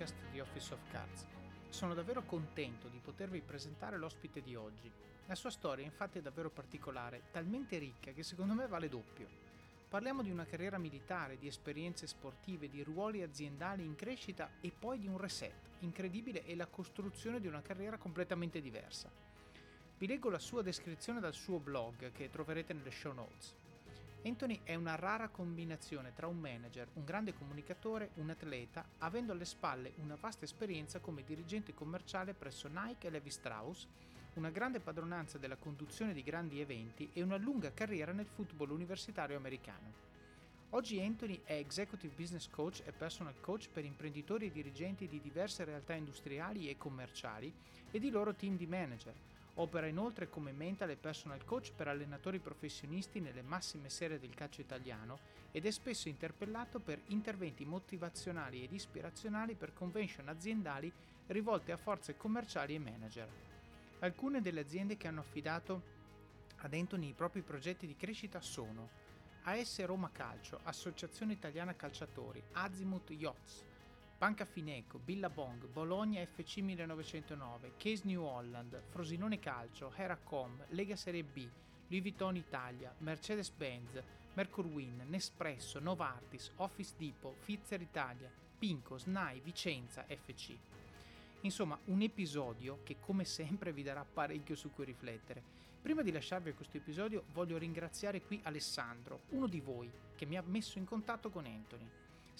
podcast di Office of Cards. Sono davvero contento di potervi presentare l'ospite di oggi. La sua storia infatti è davvero particolare, talmente ricca che secondo me vale doppio. Parliamo di una carriera militare, di esperienze sportive, di ruoli aziendali in crescita e poi di un reset incredibile e la costruzione di una carriera completamente diversa. Vi leggo la sua descrizione dal suo blog che troverete nelle show notes. Anthony è una rara combinazione tra un manager, un grande comunicatore, un atleta, avendo alle spalle una vasta esperienza come dirigente commerciale presso Nike e Levi Strauss, una grande padronanza della conduzione di grandi eventi e una lunga carriera nel football universitario americano. Oggi Anthony è Executive Business Coach e Personal Coach per imprenditori e dirigenti di diverse realtà industriali e commerciali e di loro team di manager, Opera inoltre come mental e personal coach per allenatori professionisti nelle massime serie del calcio italiano ed è spesso interpellato per interventi motivazionali ed ispirazionali per convention aziendali rivolte a forze commerciali e manager. Alcune delle aziende che hanno affidato ad Anthony i propri progetti di crescita sono AS Roma Calcio, Associazione Italiana Calciatori, Azimuth Yachts, Banca Fineco, Billabong, Bologna FC 1909, Case New Holland, Frosinone Calcio, Heracom, Lega Serie B, Louis Vuitton Italia, Mercedes-Benz, Mercurwin, Nespresso, Novartis, Office Depot, Pfizer Italia, Pinco, SNAI, Vicenza FC. Insomma, un episodio che come sempre vi darà parecchio su cui riflettere. Prima di lasciarvi questo episodio voglio ringraziare qui Alessandro, uno di voi, che mi ha messo in contatto con Anthony.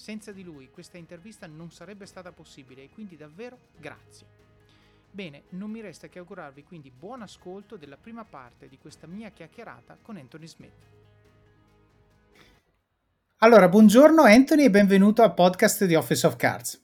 Senza di lui questa intervista non sarebbe stata possibile e quindi davvero grazie. Bene, non mi resta che augurarvi quindi buon ascolto della prima parte di questa mia chiacchierata con Anthony Smith. Allora, buongiorno Anthony e benvenuto al podcast di Office of Cards.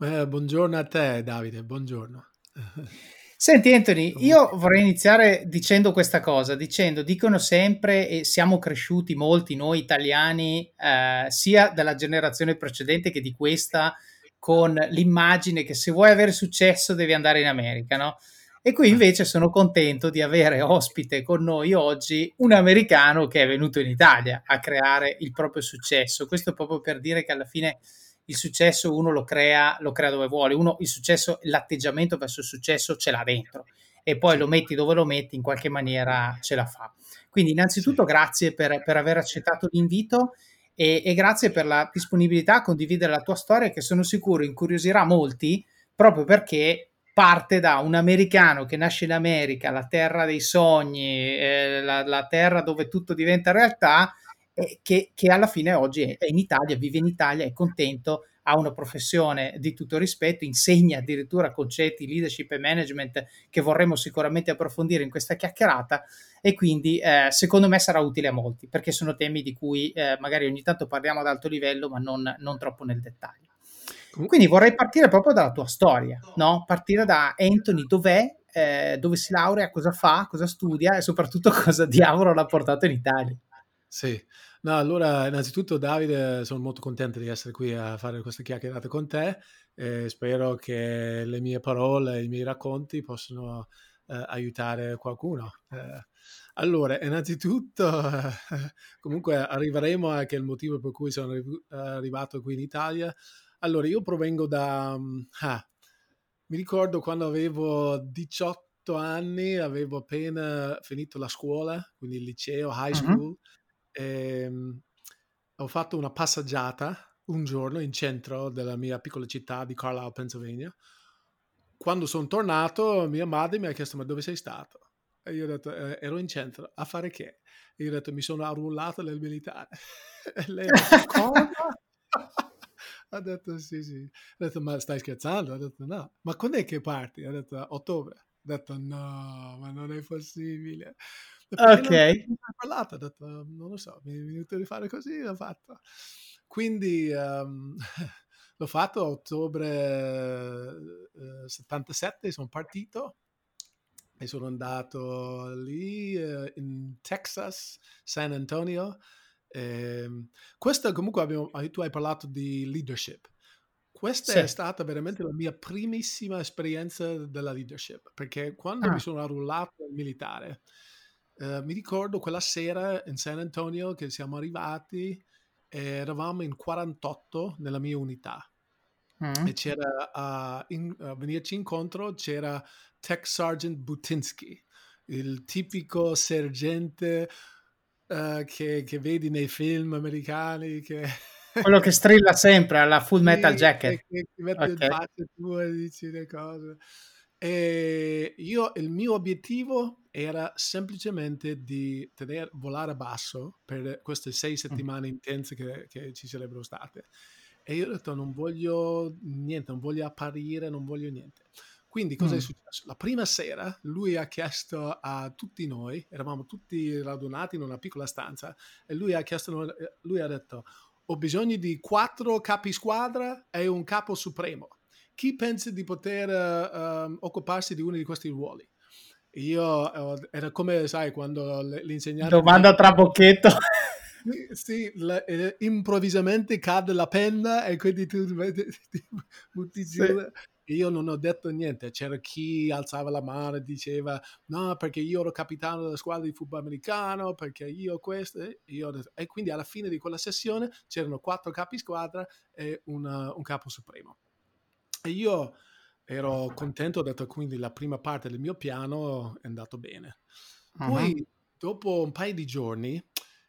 Eh, buongiorno a te Davide, buongiorno. Senti Anthony, io vorrei iniziare dicendo questa cosa, dicendo, dicono sempre e siamo cresciuti molti noi italiani, eh, sia dalla generazione precedente che di questa, con l'immagine che se vuoi avere successo devi andare in America, no? E qui invece sono contento di avere ospite con noi oggi un americano che è venuto in Italia a creare il proprio successo. Questo proprio per dire che alla fine il successo uno lo crea, lo crea dove vuole, uno il successo, l'atteggiamento verso il successo ce l'ha dentro e poi lo metti dove lo metti, in qualche maniera ce la fa. Quindi innanzitutto grazie per, per, aver accettato l'invito e, e, grazie per la disponibilità a condividere la tua storia che sono sicuro incuriosirà molti proprio perché parte da un americano che nasce in America, la terra dei sogni, eh, la, la terra dove tutto diventa realtà, eh, che, che, alla fine oggi è in Italia, vive in Italia, è contento, ha una professione di tutto rispetto, insegna addirittura concetti, leadership e management che vorremmo sicuramente approfondire in questa chiacchierata e quindi eh, secondo me sarà utile a molti perché sono temi di cui eh, magari ogni tanto parliamo ad alto livello ma non, non troppo nel dettaglio. Quindi vorrei partire proprio dalla tua storia, no? partire da Anthony, dov'è, eh, dove si laurea, cosa fa, cosa studia e soprattutto cosa diavolo l'ha portato in Italia. Sì, no, allora innanzitutto Davide sono molto contento di essere qui a fare questa chiacchierata con te e spero che le mie parole, i miei racconti possano eh, aiutare qualcuno. Eh, allora, innanzitutto, eh, comunque arriveremo a che è il motivo per cui sono arrivato qui in Italia. Allora, io provengo da... Mm, ah, mi ricordo quando avevo 18 anni, avevo appena finito la scuola, quindi il liceo, high school. Uh-huh ehm, ho fatto una passeggiata un giorno in centro della mia piccola città di Carlisle, Pennsylvania. Quando sono tornato, mia madre mi ha chiesto: Ma dove sei stato? E io ho detto: eh, Ero in centro. A fare che? E io ho detto: Mi sono arruolato nel militare. e lei ha detto: Cosa? ha detto: Sì, sì. Ha detto: Ma stai scherzando? Ha detto: No. Ma quando è che parti? Ha detto: Ottobre. Ha detto: No, ma non è possibile. Ok. Non ho parlato, ho detto, non lo so, mi è venuto di fare così, l'ho fatto. Quindi um, l'ho fatto a ottobre eh, 77, sono partito e sono andato lì eh, in Texas, San Antonio. Eh, questo comunque abbiamo, tu hai parlato di leadership. Questa sì. è stata veramente la mia primissima esperienza della leadership, perché quando ah. mi sono arruolato al militare, eh, mi ricordo quella sera in San Antonio che siamo arrivati, eravamo in 48 nella mia unità. mm. e c'era a, in, a venirci incontro c'era Tech Sergeant Butinsky, il tipico sergente uh, che, che, vedi nei film americani che... Quello che strilla sempre alla Full Metal sì, Jacket. Che, che mette okay. il tu e dici le cose. E io, il mio obiettivo era semplicemente di tenere, volare basso per queste sei settimane intense che, che ci sarebbero state. E io ho detto non voglio niente, non voglio apparire, non voglio niente. Quindi cosa mm. è successo? La prima sera lui ha chiesto a tutti noi, eravamo tutti radunati in una piccola stanza, e lui ha chiesto, lui ha detto ho bisogno di quattro capi squadra e un capo supremo. Chi pensa di poter uh, occuparsi di uno di questi ruoli? Io era come, sai, quando l'insegnante... Domanda tra bocchetto. sì, la, eh, improvvisamente cade la penna e quindi tu ti butti giù. Sì. Io non ho detto niente, c'era chi alzava la mano e diceva no perché io ero capitano della squadra di football americano, perché io questo, e, io e quindi alla fine di quella sessione c'erano quattro capi squadra e una, un capo supremo. E io ero contento, ho detto quindi la prima parte del mio piano è andato bene. Poi uh-huh. dopo un paio di giorni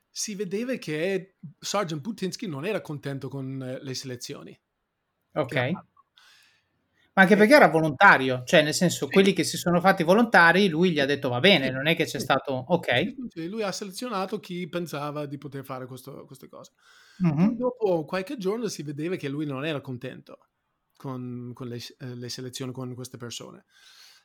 si vedeva che Sergeant Putinsky non era contento con eh, le selezioni. Ok. Ma anche perché era volontario, cioè nel senso sì. quelli che si sono fatti volontari, lui gli ha detto va bene, non è che c'è stato ok. Sì, lui ha selezionato chi pensava di poter fare questo, queste cose. Uh-huh. Dopo qualche giorno si vedeva che lui non era contento con, con le, eh, le, selezioni con queste persone.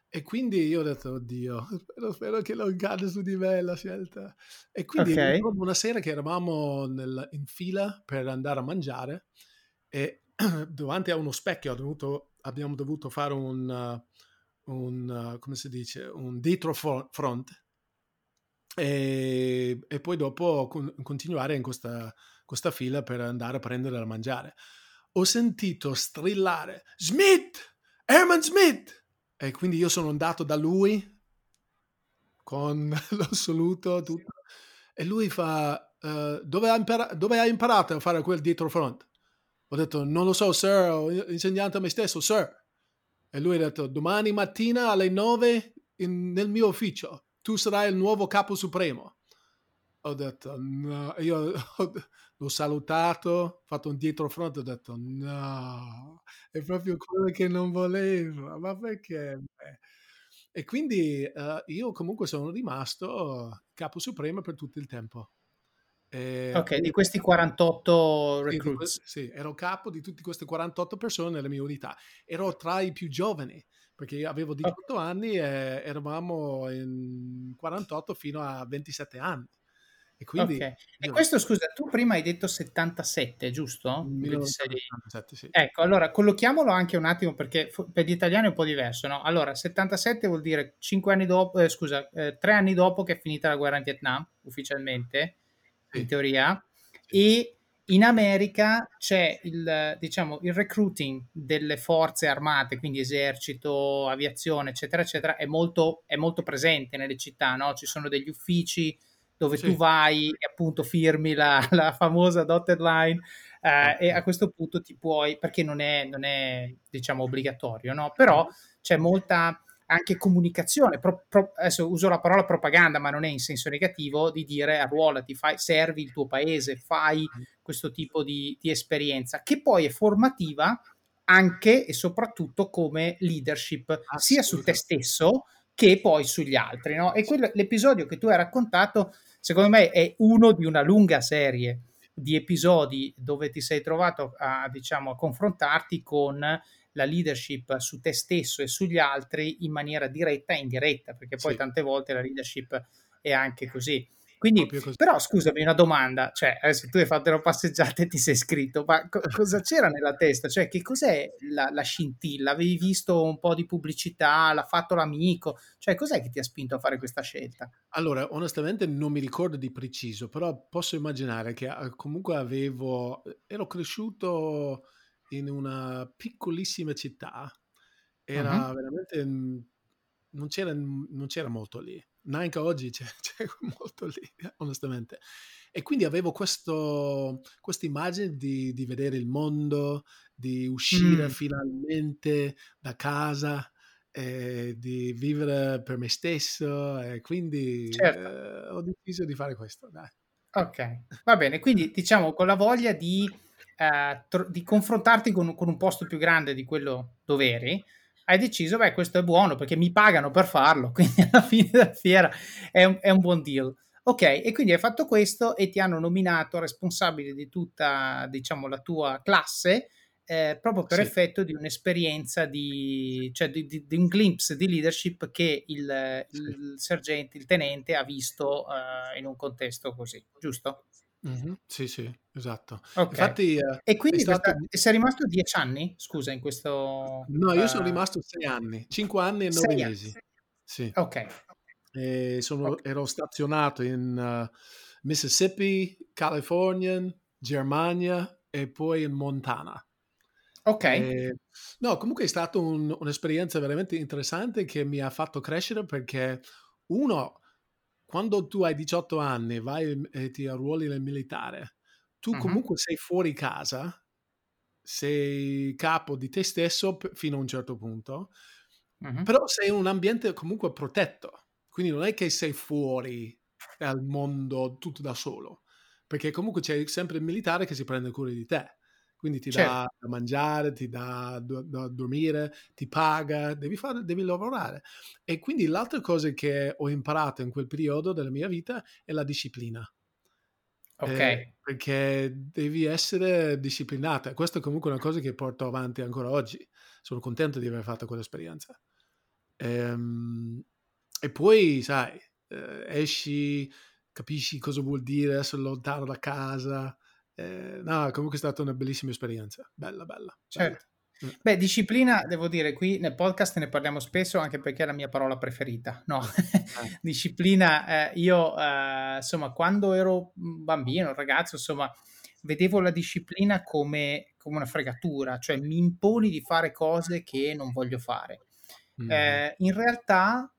E quindi io ho detto, oddio, spero, spero che non cade su di me la scelta. E quindi okay. una sera che eravamo nel, in fila per andare a mangiare e davanti a uno specchio dovuto, abbiamo dovuto fare un, uh, un uh, come si dice, un dietro front e, e poi dopo con, continuare in questa, questa fila per andare a prendere da mangiare ho sentito strillare Smith, Herman Smith. E quindi io sono andato da lui con lo saluto, tutto. E lui fa, uh, dove, hai impara- dove, hai imparato a fare quel dietro front? Ho detto, non lo so, sir, ho insegnato a me stesso, sir. E lui ha detto, domani mattina alle 9 in, nel mio ufficio, tu sarai il nuovo capo supremo. Ho detto, no, io ho, l'ho salutato, ho fatto un dietro fronte, ho detto no, è proprio quello che non volevo, ma perché? E quindi uh, io comunque sono rimasto capo supremo per tutto il tempo. E ok, di questi 48 recruits. Sì, sì, ero capo di tutte queste 48 persone nella mia unità. Ero tra i più giovani, perché avevo 18 okay. anni e eravamo in 48 fino a 27 anni. E quindi... Okay. E questo, scusa, tu prima hai detto 77, giusto? 1977, sì. Ecco, allora collochiamolo anche un attimo perché per gli italiani è un po' diverso, no? Allora, 77 vuol dire 5 anni dopo, eh, scusa, eh, 3 anni dopo che è finita la guerra in Vietnam, ufficialmente, sì. in teoria, sì. e in America c'è il, diciamo, il recruiting delle forze armate, quindi esercito, aviazione, eccetera, eccetera, è molto, è molto presente nelle città, no? Ci sono degli uffici dove sì. tu vai e appunto firmi la, la famosa dotted line eh, e a questo punto ti puoi, perché non è, non è diciamo obbligatorio, no? Però c'è molta anche comunicazione, pro, pro, adesso uso la parola propaganda, ma non è in senso negativo, di dire arruolati, fai, servi il tuo paese, fai questo tipo di, di esperienza, che poi è formativa anche e soprattutto come leadership, sia su te stesso che poi sugli altri. No? E quello, l'episodio che tu hai raccontato secondo me è uno di una lunga serie di episodi dove ti sei trovato a, diciamo, a confrontarti con la leadership su te stesso e sugli altri in maniera diretta e indiretta, perché poi sì. tante volte la leadership è anche così. Quindi, però scusami una domanda, cioè adesso tu hai fatto una passeggiata e ti sei iscritto, ma co- cosa c'era nella testa? Cioè che cos'è la, la, scintilla? Avevi visto un po' di pubblicità, l'ha fatto l'amico, cioè cos'è che ti ha spinto a fare questa scelta? Allora, onestamente non mi ricordo di preciso, però posso immaginare che ah, comunque avevo, ero cresciuto in una piccolissima città, era uh-huh. veramente, non c'era, non c'era molto lì neanche oggi c'è, c'è molto lì, onestamente. E quindi avevo questa immagine di, di, vedere il mondo, di uscire mm. finalmente da casa, eh, di vivere per me stesso e quindi certo. eh, ho deciso di fare questo. Dai. Ok, va bene, quindi diciamo con la voglia di, eh, tro- di confrontarti con, con, un posto più grande di quello dove eri, hai deciso, beh, questo è buono perché mi pagano per farlo, quindi alla fine della fiera è un, è un buon deal. Ok, e quindi hai fatto questo e ti hanno nominato responsabile di tutta, diciamo, la tua classe eh, proprio per sì. effetto di un'esperienza di, cioè di, di, di, un glimpse di leadership che il, sì. il sergente, il tenente ha visto uh, in un contesto così, giusto? Mm-hmm. Sì, sì, esatto. Okay. Infatti, uh, e quindi stato... questa, sei rimasto dieci anni? Scusa, in questo... No, io sono rimasto sei anni, cinque anni e nove mesi. Sì. Ok. Sono, okay. Ero stazionato in Mississippi, California, Germania e poi in Montana. Ok. Eh, no, comunque è stata un, un'esperienza veramente interessante che mi ha fatto crescere perché uno, quando tu hai 18 anni, vai e ti arruoli nel militare, tu uh-huh. comunque sei fuori casa, sei capo di te stesso fino a un certo punto, uh-huh. però sei in un ambiente comunque protetto, quindi non è che sei fuori dal mondo tutto da solo, perché comunque c'è sempre il militare che si prende cura di te quindi ti certo. dà da mangiare, ti dà da dormire, ti paga, devi, fare, devi lavorare. E quindi l'altra cosa che ho imparato in quel periodo della mia vita è la disciplina. Ok. Eh, perché devi essere disciplinata. Questa è comunque una cosa che porto avanti ancora oggi. Sono contento di aver fatto quell'esperienza. Ehm, e poi, sai, eh, esci, capisci cosa vuol dire essere lontano da casa, eh, no, comunque è stata una bellissima esperienza, bella, bella. Certo. Bella. Mm. Beh, disciplina, devo dire, qui nel podcast ne parliamo spesso anche perché è la mia parola preferita. No, eh. disciplina, eh, io eh, insomma, quando ero bambino, ragazzo, insomma, vedevo la disciplina come, come, una fregatura, cioè mi imponi di fare cose che non voglio fare. Mm. in realtà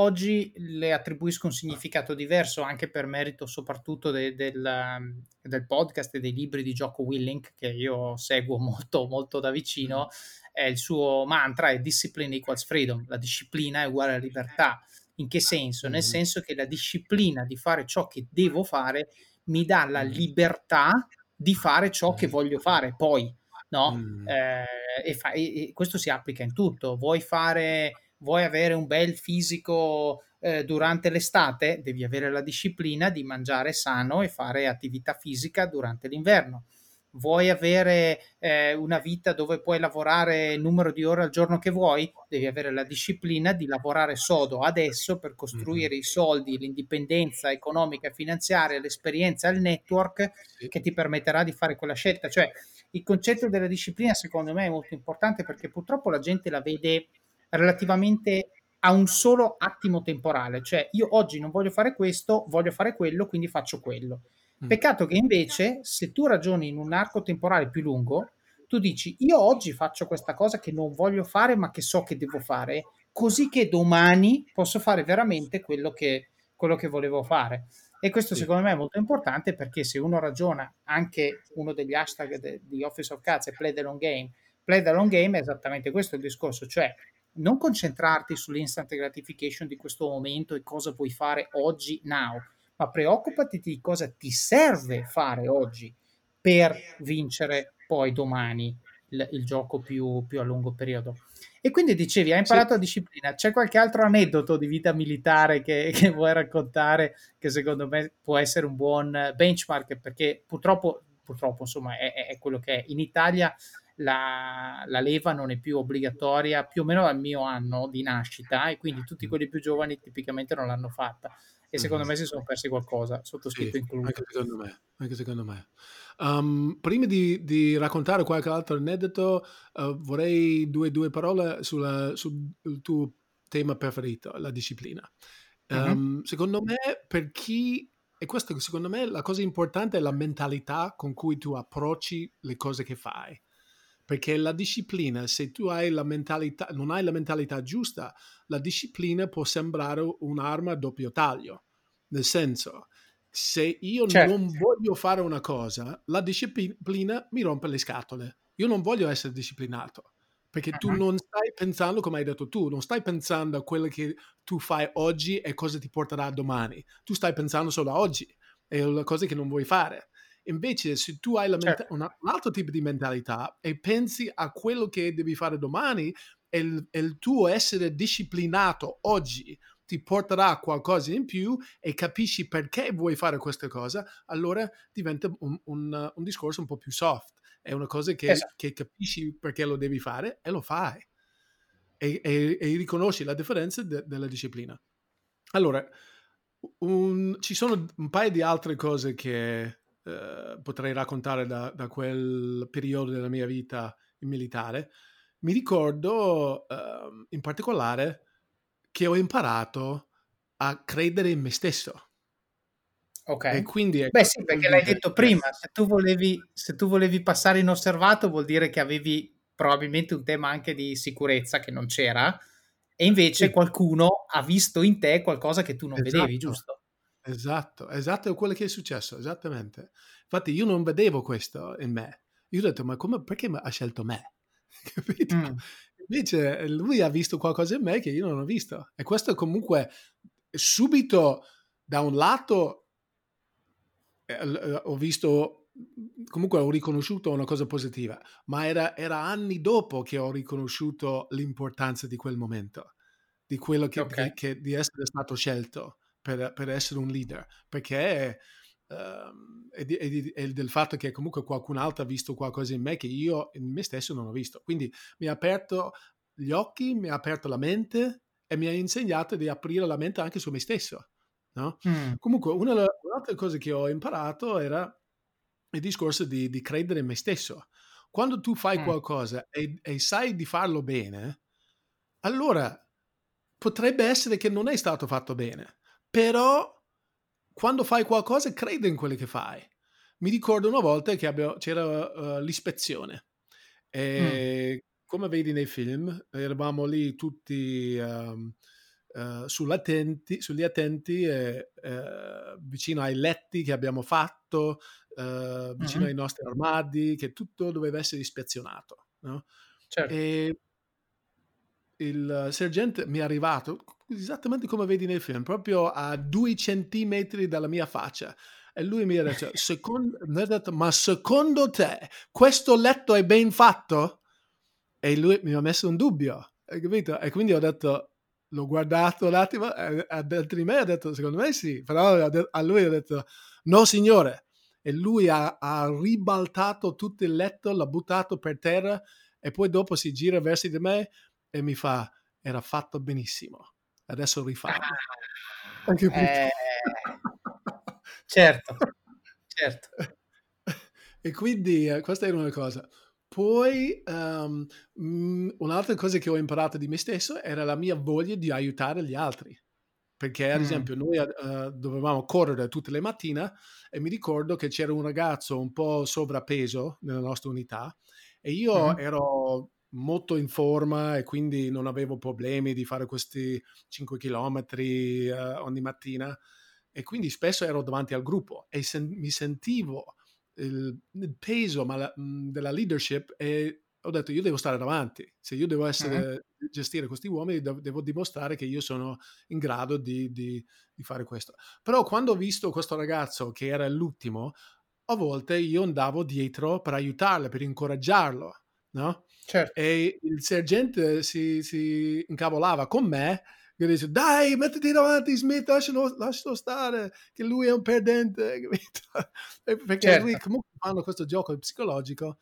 Oggi le attribuisco un significato diverso anche per merito soprattutto de, del, um, del, podcast e dei libri di Gioco Willink che io seguo molto, molto da vicino. Eh, il suo mantra è discipline equals freedom, la disciplina è uguale alla libertà. In che senso? Nel senso che la disciplina di fare ciò che devo fare mi dà la libertà di fare ciò che voglio fare poi, no? Eh, e, fa, e, e questo si applica in tutto. Vuoi fare vuoi avere un bel fisico eh, durante l'estate, devi avere la disciplina di mangiare sano e fare attività fisica durante l'inverno. Vuoi avere eh, una vita dove puoi lavorare il numero di ore al giorno che vuoi? Devi avere la disciplina di lavorare sodo adesso per costruire mm-hmm. i soldi, l'indipendenza economica e finanziaria, l'esperienza, il network sì. che ti permetterà di fare quella scelta. Cioè, il concetto della disciplina secondo me è molto importante perché purtroppo la gente la vede relativamente a un solo attimo temporale, cioè io oggi non voglio fare questo, voglio fare quello, quindi faccio quello. Mm. Peccato che invece se tu ragioni in un arco temporale più lungo, tu dici io oggi faccio questa cosa che non voglio fare ma che so che devo fare, così che domani posso fare veramente quello che, quello che volevo fare. E questo sì. secondo me è molto importante perché se uno ragiona, anche uno degli hashtag di Office of Cats è play the long game, play the long game è esattamente questo il discorso, cioè non concentrarti sull'instant gratification di questo momento e cosa puoi fare oggi, now, ma preoccupati di cosa ti serve fare oggi per vincere poi domani il, il gioco più, più, a lungo periodo. E quindi dicevi, hai imparato sì. la disciplina. C'è qualche altro aneddoto di vita militare che, che, vuoi raccontare che secondo me può essere un buon benchmark? Perché purtroppo, purtroppo insomma, è, è quello che è. In Italia la, la, leva non è più obbligatoria più o meno dal mio anno di nascita e quindi tutti quelli più giovani tipicamente non l'hanno fatta e secondo mm. me si sono persi qualcosa, sottoscritto sì, incluso. Anche secondo me. Anche secondo me. Um, prima di, di, raccontare qualche altro aneddoto, uh, vorrei due, due parole sulla, sul tuo tema preferito, la disciplina. Um, mm-hmm. Secondo me, per chi e questo secondo me la cosa importante è la mentalità con cui tu approcci le cose che fai perché la disciplina, se tu hai la mentalità, non hai la mentalità giusta, la disciplina può sembrare un'arma a doppio taglio. Nel senso, se io certo. non voglio fare una cosa, la disciplina mi rompe le scatole. Io non voglio essere disciplinato perché uh-huh. tu non stai pensando, come hai detto tu, non stai pensando a quello che tu fai oggi e cosa ti porterà domani. Tu stai pensando solo a oggi e alle cose che non vuoi fare. Invece, se tu hai certo. una, un altro tipo di mentalità e pensi a quello che devi fare domani, e il, e il tuo essere disciplinato oggi ti porterà a qualcosa in più e capisci perché vuoi fare questa cosa, allora diventa un, un, un discorso un po' più soft. È una cosa che, esatto. che capisci perché lo devi fare e lo fai. E, e, e riconosci la differenza de, della disciplina. Allora, un, ci sono un paio di altre cose che eh, potrei raccontare da, da, quel periodo della mia vita in militare. Mi ricordo eh, in particolare che ho imparato a credere in me stesso. Ok. E quindi Beh sì, perché l'hai detto prima, se tu, volevi, se tu volevi passare inosservato vuol dire che avevi probabilmente un tema anche di sicurezza che non c'era e invece sì. qualcuno ha visto in te qualcosa che tu non esatto. vedevi, giusto? Esatto, esatto, è quello che è successo, esattamente. Infatti io non vedevo questo in me. Io ho detto, ma come, perché ha scelto me? Capito? Mm. Invece lui ha visto qualcosa in me che io non ho visto. E questo comunque subito, da un lato, eh, eh, ho visto, comunque ho riconosciuto una cosa positiva, ma era, era, anni dopo che ho riconosciuto l'importanza di quel momento, di quello che, okay. che, che di essere stato scelto per, per, essere un leader, perché... Uh, e, e, e, del fatto che comunque qualcun altro ha visto qualcosa in me che io in me stesso non ho visto. Quindi mi ha aperto gli occhi, mi ha aperto la mente e mi ha insegnato di aprire la mente anche su me stesso. No? Mm. Comunque, una delle cose che ho imparato era il discorso di, di credere in me stesso. Quando tu fai mm. qualcosa e, e sai di farlo bene, allora potrebbe essere che non è stato fatto bene, però quando fai qualcosa credi in quello che fai. Mi ricordo una volta che abbiamo, c'era uh, l'ispezione e mm. come vedi nei film eravamo lì tutti um, uh, sull'attenti, sugli attenti e, uh, vicino ai letti che abbiamo fatto, vicino mm-hmm. ai nostri armadi, che tutto doveva essere ispezionato. No? Certo. E il sergente mi è arrivato esattamente come vedi nel film, proprio a due centimetri dalla mia faccia. E lui mi ha detto, secondo, mi ha detto, ma secondo te questo letto è ben fatto? E lui mi ha messo un dubbio, hai capito? E quindi ho detto, l'ho guardato un attimo, e dentro di me ha detto, secondo me sì, però a lui ho detto, no signore. E lui ha, ha ribaltato tutto il letto, l'ha buttato per terra e poi dopo si gira verso di me e mi fa, era fatto benissimo, adesso rifallo. Ah, eh, certo, certo. E quindi eh, questa era una cosa. Poi um, mh, un'altra cosa che ho imparato di me stesso era la mia voglia di aiutare gli altri. Perché, ad mm. esempio, noi uh, dovevamo correre tutte le mattine e mi ricordo che c'era un ragazzo un po' sovrappeso nella nostra unità e io mm. ero molto in forma e quindi non avevo problemi di fare questi 5 km uh, ogni mattina e quindi spesso ero davanti al gruppo e sen- mi sentivo il, il peso la, mhmm, della leadership e ho detto io devo stare davanti, se io devo essere, uh-huh. gestire questi uomini devo dimostrare che io sono in grado di, di, di fare questo. Però quando ho visto questo ragazzo che era l'ultimo, a volte io andavo dietro per aiutarlo, per incoraggiarlo, no? Certo. E il sergente si, si incavolava con me che dice dai mettiti davanti Smith lascialo, lascialo stare che lui è un perdente perché certo. lui comunque fanno questo gioco psicologico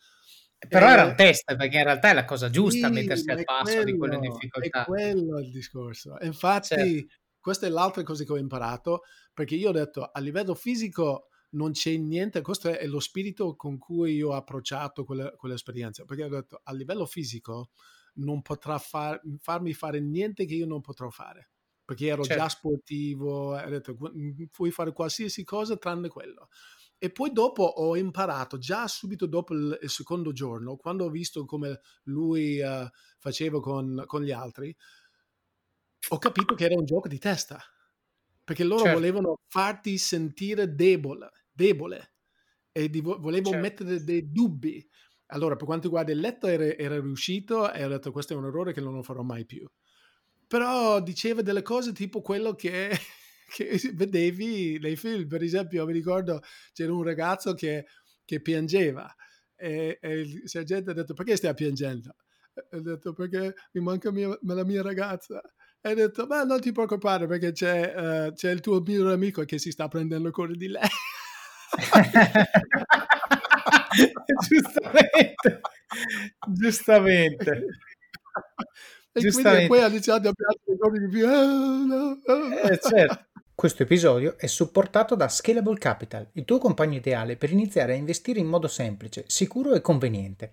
però era un test perché in realtà è la cosa giusta sì, mettersi al passo quello, di quelle difficoltà è quello il discorso infatti certo. questa è l'altra cosa che ho imparato perché io ho detto a livello fisico non c'è niente, questo è lo spirito con cui io ho approcciato quella, quell'esperienza, perché ho detto a livello fisico non potrà far, farmi fare niente che io non potrò fare, perché ero certo. già sportivo, ho detto puoi fare qualsiasi cosa tranne quello. E poi dopo ho imparato, già subito dopo il, il secondo giorno, quando ho visto come lui uh, faceva con, con, gli altri, ho capito che era un gioco di testa. Perché loro certo. volevano farti sentire debole, debole e di, volevano certo. mettere dei dubbi. Allora, per quanto riguarda il letto, era, era riuscito e ho detto questo è un errore che non lo farò mai più. Però diceva delle cose tipo quello che che vedevi nei film. Per esempio, mi ricordo c'era un ragazzo che, che piangeva e, e, il sergente ha detto perché stai piangendo? E ha detto perché mi manca mia, la mia ragazza. E ha detto ma non ti preoccupare perché c'è, uh, c'è il tuo migliore amico che si sta prendendo cura di lei. giustamente giustamente e quindi poi ha iniziato a piangere di più. Oh, no, oh. Eh, certo. Questo episodio è supportato da Scalable Capital, il tuo compagno ideale per iniziare a investire in modo semplice, sicuro e conveniente.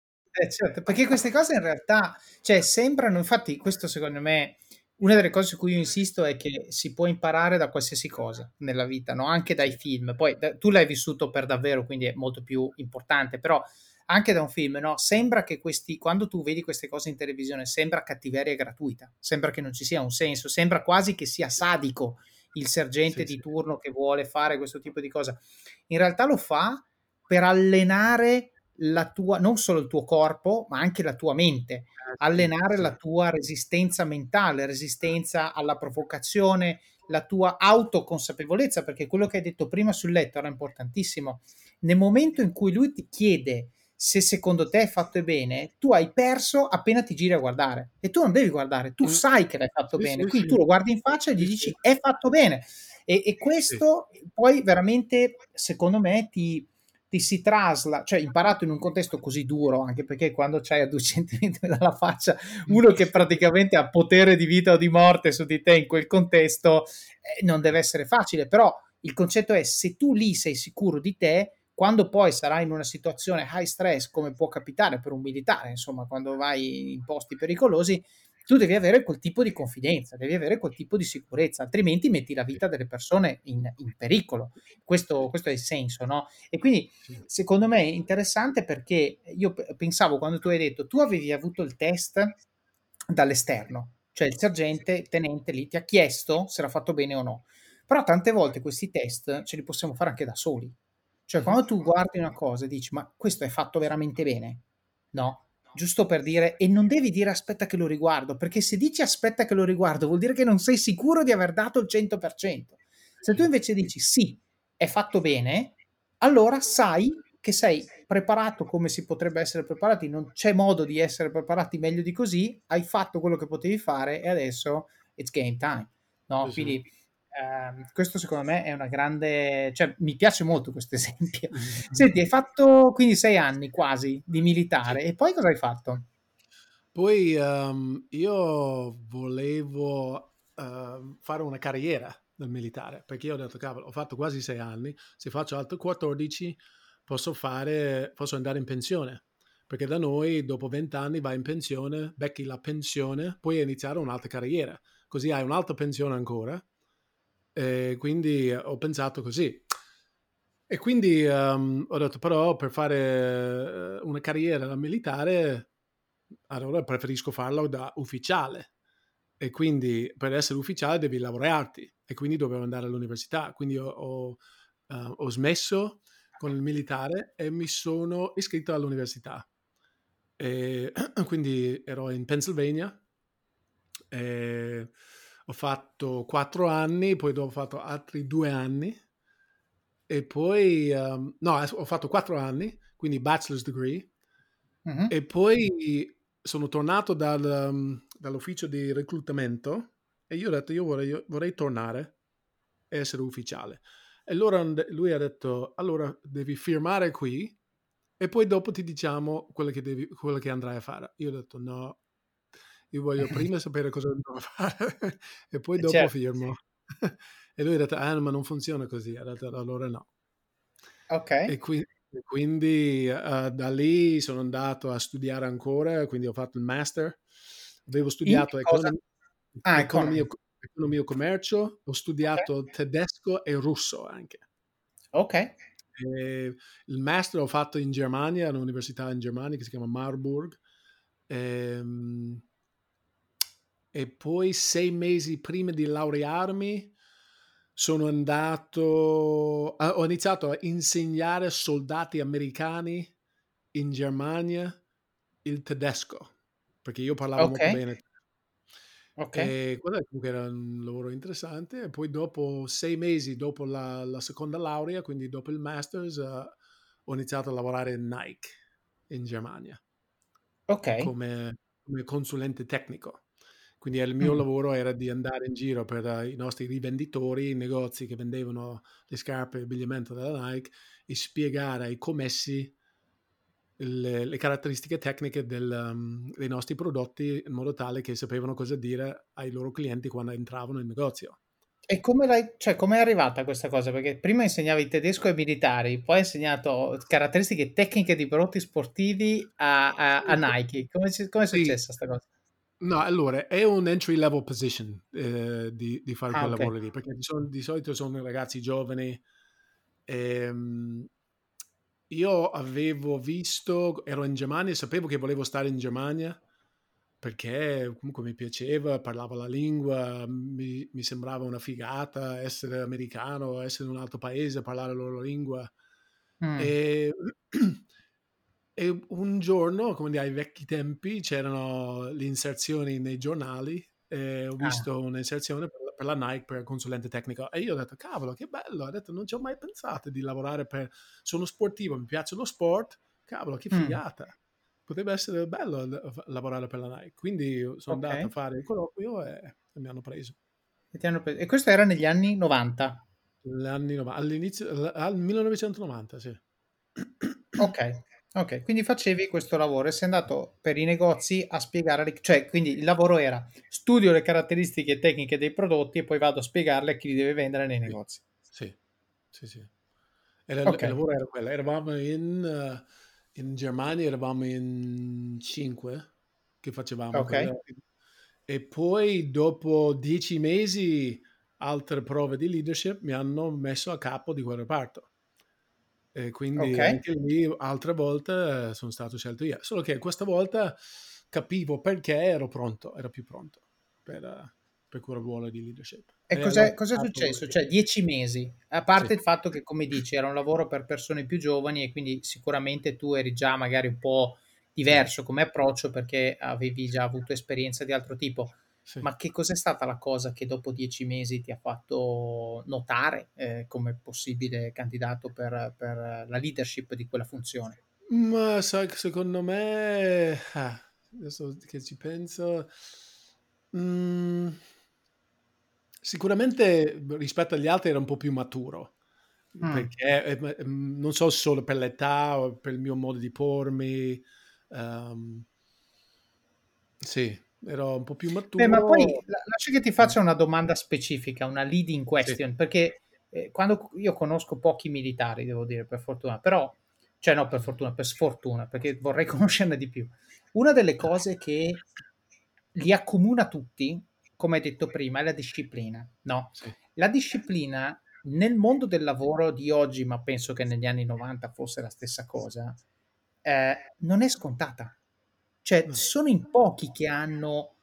Eh, certo, perché queste cose in realtà, cioè, sembrano, infatti, questo secondo me, una delle cose su cui io insisto è che si può imparare da qualsiasi cosa nella vita, no? anche dai film. Poi da, tu l'hai vissuto per davvero, quindi è molto più importante, però anche da un film, no? Sembra che questi, quando tu vedi queste cose in televisione, sembra cattiveria gratuita, sembra che non ci sia un senso, sembra quasi che sia sadico il sergente sì, di sì. turno che vuole fare questo tipo di cosa. In realtà lo fa per allenare la tua, non solo il tuo corpo, ma anche la tua mente, eh, allenare la tua resistenza mentale, resistenza alla provocazione, la tua autoconsapevolezza, perché quello che hai detto prima sul letto era importantissimo. Nel momento in cui lui ti chiede se secondo te è fatto bene, tu hai perso appena ti giri a guardare e tu non devi guardare, tu mm. sai che l'hai fatto sì, bene, sì, quindi sì. tu lo guardi in faccia e gli dici è fatto bene. E, e questo poi veramente, secondo me, ti, ti si trasla, cioè imparato in un contesto così duro, anche perché quando c'hai a due centimetri dalla faccia uno che praticamente ha potere di vita o di morte su di te in quel contesto, eh, non deve essere facile, però il concetto è se tu lì sei sicuro di te, quando poi sarai in una situazione high stress, come può capitare per un militare, insomma, quando vai in posti pericolosi, tu devi avere quel tipo di confidenza, devi avere quel tipo di sicurezza, altrimenti metti la vita delle persone in, in pericolo. Questo, questo, è il senso, no? E quindi secondo me è interessante perché io pensavo quando tu hai detto, tu avevi avuto il test dall'esterno, cioè il sergente, il tenente lì ti ha chiesto se era fatto bene o no. Però tante volte questi test ce li possiamo fare anche da soli. Cioè quando tu guardi una cosa e dici ma questo è fatto veramente bene? No? Giusto per dire, e non devi dire aspetta che lo riguardo, perché se dici aspetta che lo riguardo vuol dire che non sei sicuro di aver dato il 100%. Se tu invece dici sì, è fatto bene, allora sai che sei preparato come si potrebbe essere preparati, non c'è modo di essere preparati meglio di così, hai fatto quello che potevi fare e adesso it's game time. No? Esatto. Quindi Uh, questo secondo me è una grande, cioè mi piace molto questo esempio. Senti, hai fatto quindi sei anni quasi di militare e poi cosa hai fatto? Poi um, io volevo uh, fare una carriera nel militare perché io ho detto, cavolo, ho fatto quasi sei anni, se faccio altri 14 posso, fare, posso andare in pensione. Perché da noi dopo 20 anni vai in pensione, becchi la pensione, puoi iniziare un'altra carriera, così hai un'altra pensione ancora e quindi ho pensato così. E quindi um, ho detto però per fare una carriera militare allora preferisco farlo da ufficiale. E quindi per essere ufficiale devi laurearti e quindi dovevo andare all'università. Quindi ho, ho, uh, ho smesso con il militare e mi sono iscritto all'università. E quindi ero in Pennsylvania. E ho fatto quattro anni, poi dopo ho fatto altri due anni e poi, um, no, ho fatto quattro anni, quindi bachelor's degree, uh-huh. e poi sono tornato dal, um, dall'ufficio di reclutamento e io ho detto io vorrei, vorrei tornare e essere ufficiale. E allora lui ha detto, allora devi firmare qui e poi dopo ti diciamo quello che, devi, quello che andrai a fare. Io ho detto no, io voglio prima sapere cosa devo fare e poi dopo certo. firmo. e lui ha detto, ah, ma non funziona così. Ha detto, allora no. Ok. E, qui, quindi uh, da lì sono andato a studiare ancora, quindi ho fatto il master. Avevo studiato econom- ah, economia, economia e commercio, ho studiato okay. tedesco e russo anche. Ok. E il master l'ho fatto in Germania, all'università in Germania che si chiama Marburg. Ehm, e poi sei mesi prima di laurearmi sono andato, ho iniziato a insegnare soldati americani in Germania il tedesco, perché io parlavo okay. molto bene. Ok. E quello comunque era un lavoro interessante. E poi dopo sei mesi dopo la, la seconda laurea, quindi dopo il master's, uh, ho iniziato a lavorare in Nike in Germania. Ok. Come, come consulente tecnico. Quindi il mio mm. lavoro era di andare in giro per uh, i nostri rivenditori, i negozi che vendevano le scarpe e abbigliamento della Nike e spiegare ai commessi le, le caratteristiche tecniche del, um, dei nostri prodotti in modo tale che sapevano cosa dire ai loro clienti quando entravano in negozio. E come l'hai, cioè, come è arrivata questa cosa? Perché prima insegnavi tedesco ai militari, poi hai insegnato caratteristiche tecniche di prodotti sportivi a, a, a Nike. Come, come è successa questa cosa? No, allora è un entry level position eh, di, di, fare ah, quel okay. lavoro lì, perché di, sol- di, solito sono ragazzi giovani. Ehm, io avevo visto, ero in Germania, sapevo che volevo stare in Germania perché comunque mi piaceva, parlavo la lingua, mi, mi sembrava una figata essere americano, essere in un altro paese, parlare la loro lingua. Mm. E E un giorno, come dire, ai vecchi tempi, c'erano le inserzioni nei giornali e ho ah. visto ah. un'inserzione per, per, la Nike per consulente tecnico e io ho detto, cavolo, che bello, ho detto, non ci ho mai pensato di lavorare per... Sono sportivo, mi piace lo sport, cavolo, che figata. Mm. Potrebbe essere bello lavorare per la Nike. Quindi sono okay. andato a fare il colloquio e, e mi hanno preso. E, hanno preso. e questo era negli anni 90? Anni 90 all'inizio, al 1990, sì. Ok, Ok, quindi facevi questo lavoro e sei andato per i negozi a spiegare, cioè quindi il lavoro era studio le caratteristiche tecniche dei prodotti e poi vado a spiegarle a chi li deve vendere nei negozi. Sì, sì, sì. Era, okay. Il lavoro era quello, eravamo in, uh, in Germania, eravamo in cinque che facevamo. Ok. E poi dopo dieci mesi altre prove di leadership mi hanno messo a capo di quel reparto. E quindi okay. anche lì altre volte eh, sono stato scelto io. Solo che questa volta capivo perché ero pronto, ero più pronto per, per quel ruolo di leadership. E, cos'è, cos'è successo? Cioè dieci mesi, a parte sì. il fatto che come dici era un lavoro per persone più giovani e quindi sicuramente tu eri già magari un po' diverso come approccio perché avevi già avuto esperienza di altro tipo. Sì. Ma che cos'è stata la cosa che dopo dieci mesi ti ha fatto notare eh, come possibile candidato per, per, la leadership di quella funzione? Ma sai, secondo me, ah, adesso che ci penso, mm, sicuramente rispetto agli altri era un po' più maturo. Mm. Perché eh, non so solo per l'età o per il mio modo di pormi, um, sì, ero un po' più maturo. Beh, ma poi lascia che ti faccia una domanda specifica, una leading question, sì. perché eh, quando io conosco pochi militari, devo dire, per fortuna, però, cioè no, per fortuna, per sfortuna, perché vorrei conoscerne di più. Una delle cose che li accomuna tutti, come hai detto prima, è la disciplina, no? Sì. La disciplina nel mondo del lavoro di oggi, ma penso che negli anni 90 fosse la stessa cosa, eh, non è scontata Cioè, Mm. sono in pochi che hanno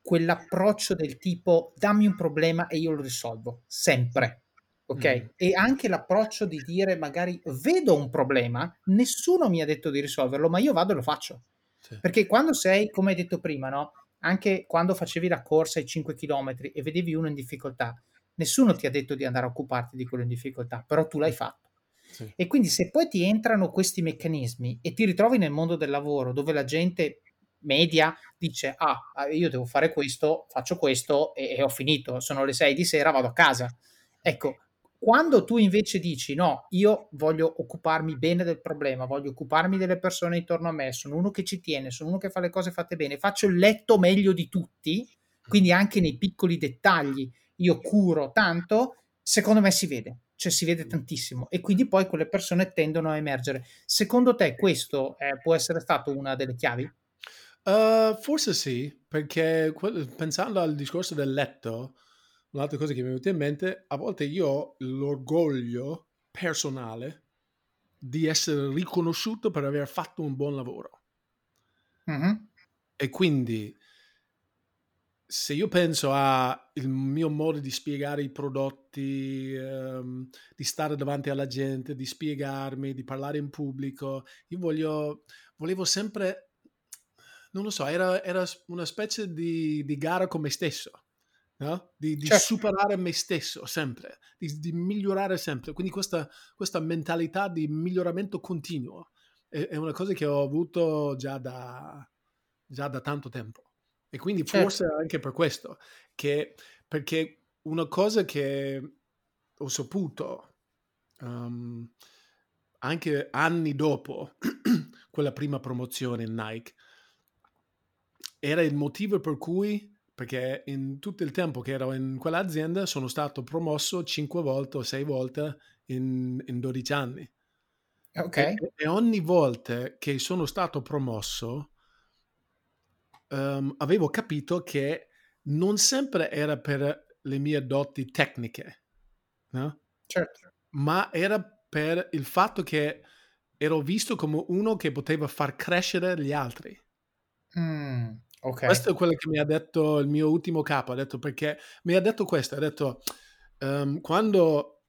quell'approccio del tipo dammi un problema e io lo risolvo, sempre. Ok? Mm. E anche l'approccio di dire magari vedo un problema, nessuno mi ha detto di risolverlo, ma io vado e lo faccio. Sì. Perché quando sei, come hai detto prima, no? Anche quando facevi la corsa ai 5 km e vedevi uno in difficoltà, nessuno ti ha detto di andare a occuparti di quello in difficoltà, però tu l'hai fatto. Sì. E quindi se poi ti entrano questi meccanismi e ti ritrovi nel mondo del lavoro dove la gente media dice ah io devo fare questo, faccio questo e, e ho finito, sono le 6 di sera, vado a casa. Ecco, quando tu invece dici no, io voglio occuparmi bene del problema, voglio occuparmi delle persone intorno a me, sono uno che ci tiene, sono uno che fa le cose fatte bene, faccio il letto meglio di tutti, quindi anche nei piccoli dettagli io curo tanto, secondo me si vede, cioè si vede tantissimo e quindi poi quelle persone tendono a emergere. Secondo te questo eh, può essere stato una delle chiavi? Uh, forse sì, perché pensando al discorso del letto, un'altra cosa che mi è venuta in mente, a volte io ho l'orgoglio personale di essere riconosciuto per aver fatto un buon lavoro. Mhm. E quindi se io penso al mio modo di spiegare i prodotti, ehm, di stare davanti alla gente, di spiegarmi, di parlare in pubblico, io voglio, volevo sempre, non lo so, era, era una specie di, di gara con me stesso, no? di, di Certo. superare me stesso sempre, di, di migliorare sempre. Quindi questa, questa mentalità di miglioramento continuo è, è una cosa che ho avuto già da, già da tanto tempo. E quindi Certo. forse anche per questo, che, perché una cosa che ho saputo um, anche anni dopo quella prima promozione in Nike era il motivo per cui, perché in tutto il tempo che ero in quell'azienda sono stato promosso 5 volte o 6 volte in, in 12 anni. Ok. E, e ogni volta che sono stato promosso um, avevo capito che non sempre era per le mie doti tecniche, no? Certo. ma era per il fatto che ero visto come uno che poteva far crescere gli altri. Mm, ok. Questo è quello che mi ha detto il mio ultimo capo, ha detto perché mi ha detto questo, ha detto um, quando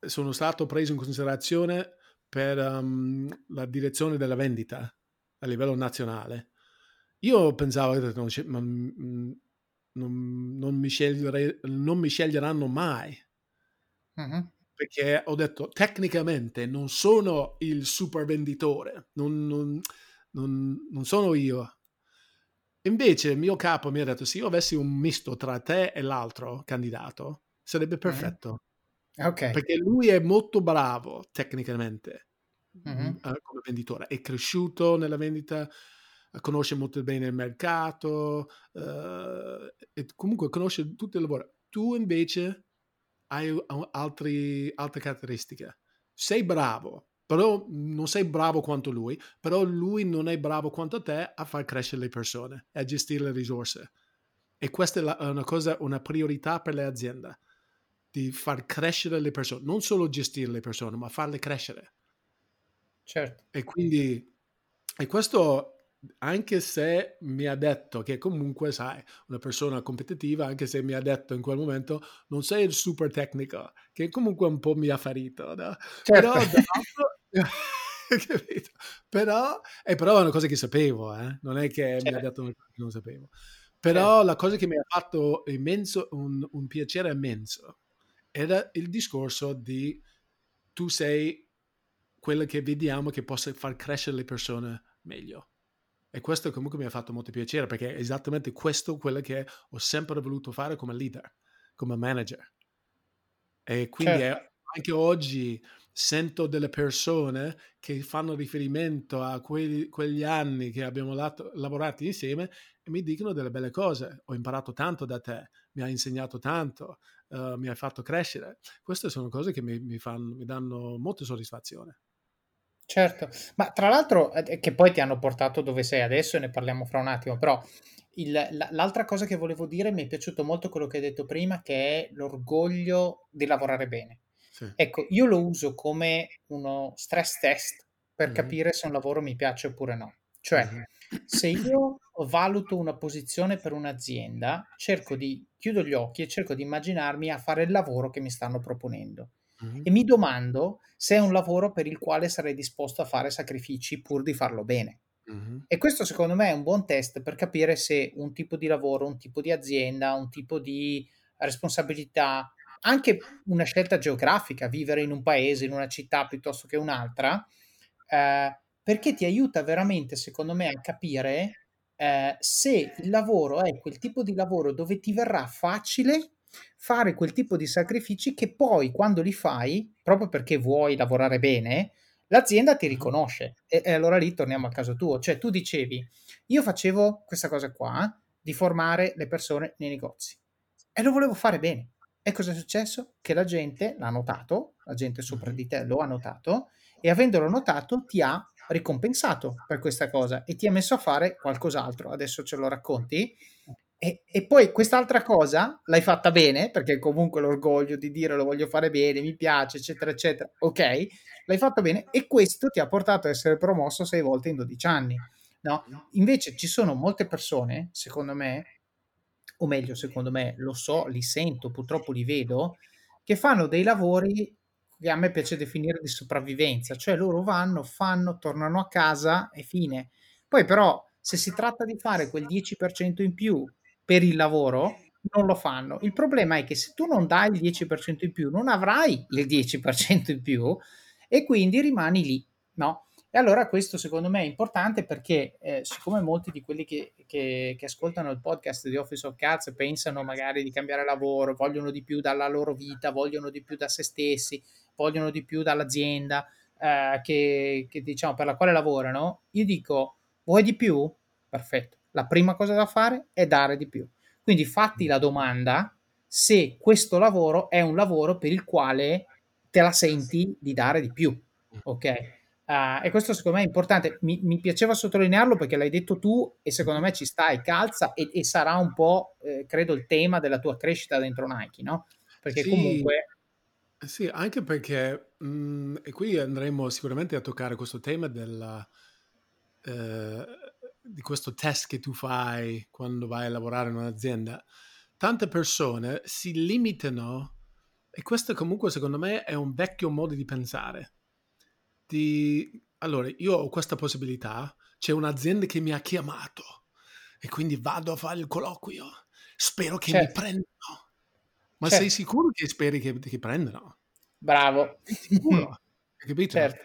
sono stato preso in considerazione per um, la direzione della vendita a livello nazionale, io pensavo che non, non, non, non, mi, non mi sceglieranno mai. Mm-hmm. Perché ho detto, tecnicamente non sono il super venditore, non, non sono io. Invece il mio capo mi ha detto, se io avessi un misto tra te e l'altro candidato, sarebbe perfetto. Mm-hmm. Ok. Perché lui è molto bravo tecnicamente mm-hmm. come venditore, è cresciuto nella vendita, conosce molto bene il mercato, uh, e comunque conosce tutto il lavoro. Tu invece hai altri, altre caratteristiche. Sei bravo, però non sei bravo quanto lui, però lui non è bravo quanto te a far crescere le persone, a gestire le risorse. E questa è la, una cosa, una priorità per le aziende, di far crescere le persone, non solo gestire le persone, ma farle crescere. Certo. E quindi, e questo anche se mi ha detto che comunque, sai, una persona competitiva, anche se mi ha detto in quel momento non sei il super tecnico, che comunque un po' mi ha ferito, no? Certo. Però, capito? Però, e però è una cosa che sapevo, eh? non è che certo. mi ha detto una cosa che non sapevo. Però certo. la cosa che mi ha fatto immenso, un, un piacere immenso era il discorso di tu sei quello che vediamo che possa far crescere le persone meglio. E questo comunque mi ha fatto molto piacere perché è esattamente questo quello che ho sempre voluto fare come leader, come manager. E quindi certo. è, anche oggi sento delle persone che fanno riferimento a quelli, quegli anni che abbiamo lato, lavorato insieme e mi dicono delle belle cose. Ho imparato tanto da te, mi hai insegnato tanto, uh, mi hai fatto crescere. Queste sono cose che mi, mi, fanno, mi danno molta soddisfazione. Certo, ma tra l'altro che poi ti hanno portato dove sei adesso e ne parliamo fra un attimo, però il, l'altra cosa che volevo dire mi è piaciuto molto quello che hai detto prima, che è l'orgoglio di lavorare bene. Sì. Ecco, io lo uso come uno stress test per Mhm. capire se un lavoro mi piace oppure no. Cioè, mm-hmm. se io valuto una posizione per un'azienda, cerco di chiudo gli occhi e cerco di immaginarmi a fare il lavoro che mi stanno proponendo. Mm-hmm. E mi domando se è un lavoro per il quale sarei disposto a fare sacrifici pur di farlo bene. E questo secondo me è un buon test per capire se un tipo di lavoro, un tipo di azienda, un tipo di responsabilità, anche una scelta geografica, vivere in un paese, in una città piuttosto che un'altra, eh, perché ti aiuta veramente, secondo me, a capire eh, se il lavoro è quel tipo di lavoro dove ti verrà facile fare quel tipo di sacrifici che poi quando li fai, proprio perché vuoi lavorare bene, l'azienda ti riconosce. E, e allora lì torniamo al caso tuo. Cioè tu dicevi, io facevo questa cosa qua, di formare le persone nei negozi. E lo volevo fare bene. E cosa è successo? Che la gente l'ha notato, la gente sopra di te lo ha notato, e avendolo notato ti ha ricompensato per questa cosa e ti ha messo a fare qualcos'altro. Adesso ce lo racconti. E, e, poi quest'altra cosa l'hai fatta bene, perché comunque l'orgoglio di dire lo voglio fare bene, mi piace, eccetera, eccetera. Ok, l'hai fatto bene e questo ti ha portato a essere promosso sei volte in 12 anni. No? Invece ci sono molte persone, secondo me, o meglio, secondo me, lo so, li sento, purtroppo li vedo, che fanno dei lavori che a me piace definire di sopravvivenza, cioè loro vanno, fanno, tornano a casa e fine. Poi però se si tratta di fare quel 10% in più per il lavoro, non lo fanno. Il problema è che se tu non dai il 10% in più, non avrai il 10% in più e quindi rimani lì, no? E allora questo secondo me è importante perché eh, siccome molti di quelli che, che, che, ascoltano il podcast di Office of Cats pensano magari di cambiare lavoro, vogliono di più dalla loro vita, vogliono di più da se stessi, vogliono di più dall'azienda eh, che, che, diciamo, per la quale lavorano, io dico, vuoi di più? Perfetto. La prima cosa da fare è dare di più. Quindi fatti la domanda se questo lavoro è un lavoro per il quale te la senti di dare di più. Ok? Uh, e questo secondo me è importante. Mi, mi, piaceva sottolinearlo perché l'hai detto tu e secondo me ci sta e calza e, e sarà un po', eh, credo, il tema della tua crescita dentro Nike, no? Perché sì. comunque sì, anche perché, mhmm, e qui andremo sicuramente a toccare questo tema della, ehm, di questo test che tu fai quando vai a lavorare in un'azienda. Tante persone si limitano, e questo comunque secondo me è un vecchio modo di pensare. Di, allora, io ho questa possibilità, c'è un'azienda che mi ha chiamato e quindi vado a fare il colloquio, spero che mi Certo. prendano. Ma certo. sei sicuro che speri che ti prendano? Bravo. Sicuro? Hai capito? Certo.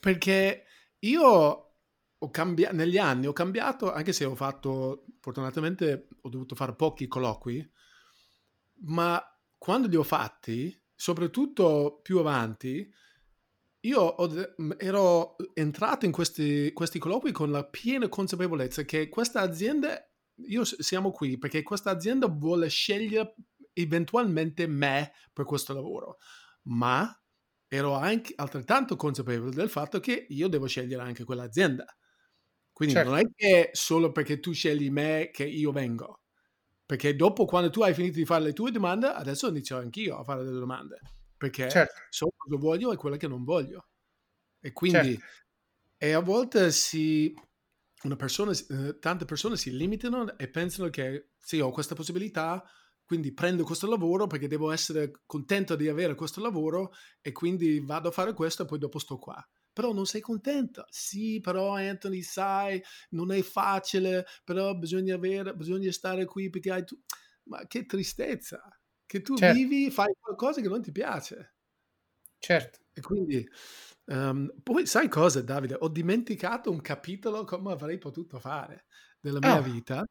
Perché io ho cambiato, negli anni ho cambiato, anche se ho fatto, fortunatamente ho dovuto fare pochi colloqui, ma quando li ho fatti, soprattutto più avanti, io ero entrato in questi, questi colloqui con la piena consapevolezza che questa azienda, io siamo qui perché questa azienda vuole scegliere eventualmente me per questo lavoro, ma ero anche altrettanto consapevole del fatto che io devo scegliere anche quell'azienda. Quindi certo. non è che solo perché tu scegli me che io vengo. Perché dopo, quando tu hai finito di fare le tue domande, adesso inizio anch'io a fare delle domande. Perché certo. so cosa voglio e quella che non voglio. E quindi, certo. e a volte si, una persona, eh, tante persone si limitano e pensano che sì, ho questa possibilità, quindi prendo questo lavoro perché devo essere contento di avere questo lavoro e quindi vado a fare questo e poi dopo sto qua. Però non sei contenta. Sì, però Anthony, sai, non è facile, però bisogna, avere, bisogna stare qui perché hai tu... Ma che tristezza! Che tu certo. vivi, fai qualcosa che non ti piace. Certo. E quindi... Um, poi sai cosa, Davide? Ho dimenticato un capitolo come avrei potuto fare nella mia oh. vita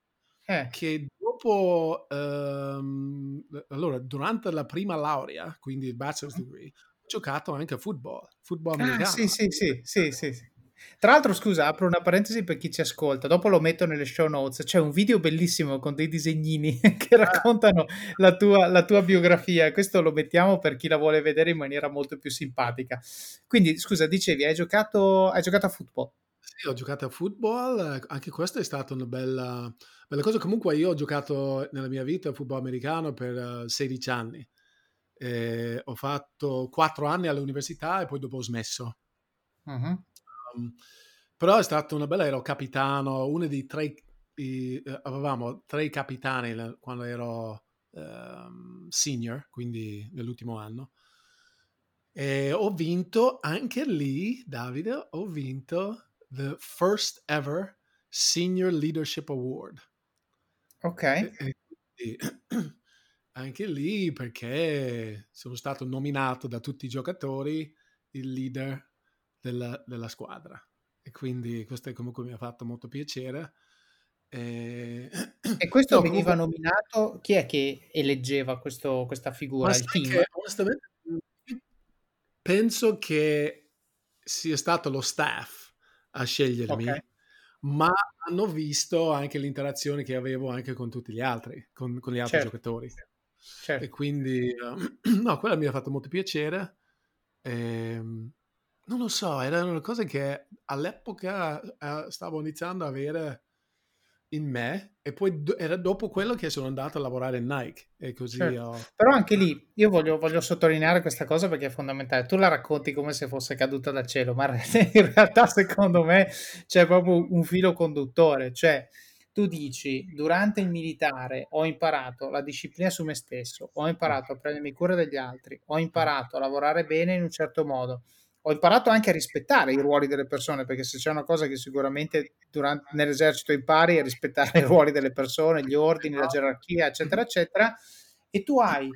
eh. che dopo, ehm, allora, durante la prima laurea, quindi il bachelor's degree, ho giocato anche a football, football ah, americano. Sì, sì, sì, sì, sì, sì. Tra l'altro, scusa, apro una parentesi per chi ci ascolta, dopo lo metto nelle show notes. C'è un video bellissimo con dei disegnini che raccontano la tua, la tua biografia. Questo lo mettiamo per chi la vuole vedere in maniera molto più simpatica. Quindi, scusa, dicevi, hai giocato, hai giocato a football? Sì, ho giocato a football, anche questa è stata una bella, bella cosa. Comunque io ho giocato nella mia vita a football americano per 16 anni. E ho fatto 4 anni all'università e poi dopo ho smesso. Uh-huh. Um, però è stata una bella, ero capitano, uno dei tre, i, eh, avevamo tre capitani quando ero um, senior, quindi nell'ultimo anno. E ho vinto anche lì, Davide, ho vinto the first ever Senior Leadership Award. Ok. E, e anche lì perché sono stato nominato da tutti i giocatori il leader della, della squadra e quindi questo comunque mi ha fatto molto piacere. E, e questo no, veniva comunque... nominato, chi è che eleggeva questo, questa figura? Il team? Che, onestamente penso che sia stato lo staff a scegliermi, okay. ma hanno visto anche l'interazione che avevo anche con tutti gli altri, con, con gli altri certo. giocatori. Certo. E quindi, uh, no, quello mi ha fatto molto piacere. E, ehm, non lo so, erano cose che all'epoca uh, stavo iniziando a avere in me e poi do- era dopo quello che sono andato a lavorare in Nike e così certo. ho... però anche lì io voglio, voglio, sottolineare questa cosa perché è fondamentale. Tu la racconti come se fosse caduta dal cielo ma in realtà secondo me c'è proprio un filo conduttore. Cioè tu dici durante il militare ho imparato la disciplina su me stesso ho imparato a prendermi cura degli altri ho imparato a lavorare bene in un certo modo ho imparato anche a rispettare i ruoli delle persone, perché se c'è una cosa che sicuramente durante, nell'esercito impari è rispettare i ruoli delle persone, gli ordini, la gerarchia, eccetera, eccetera, e tu hai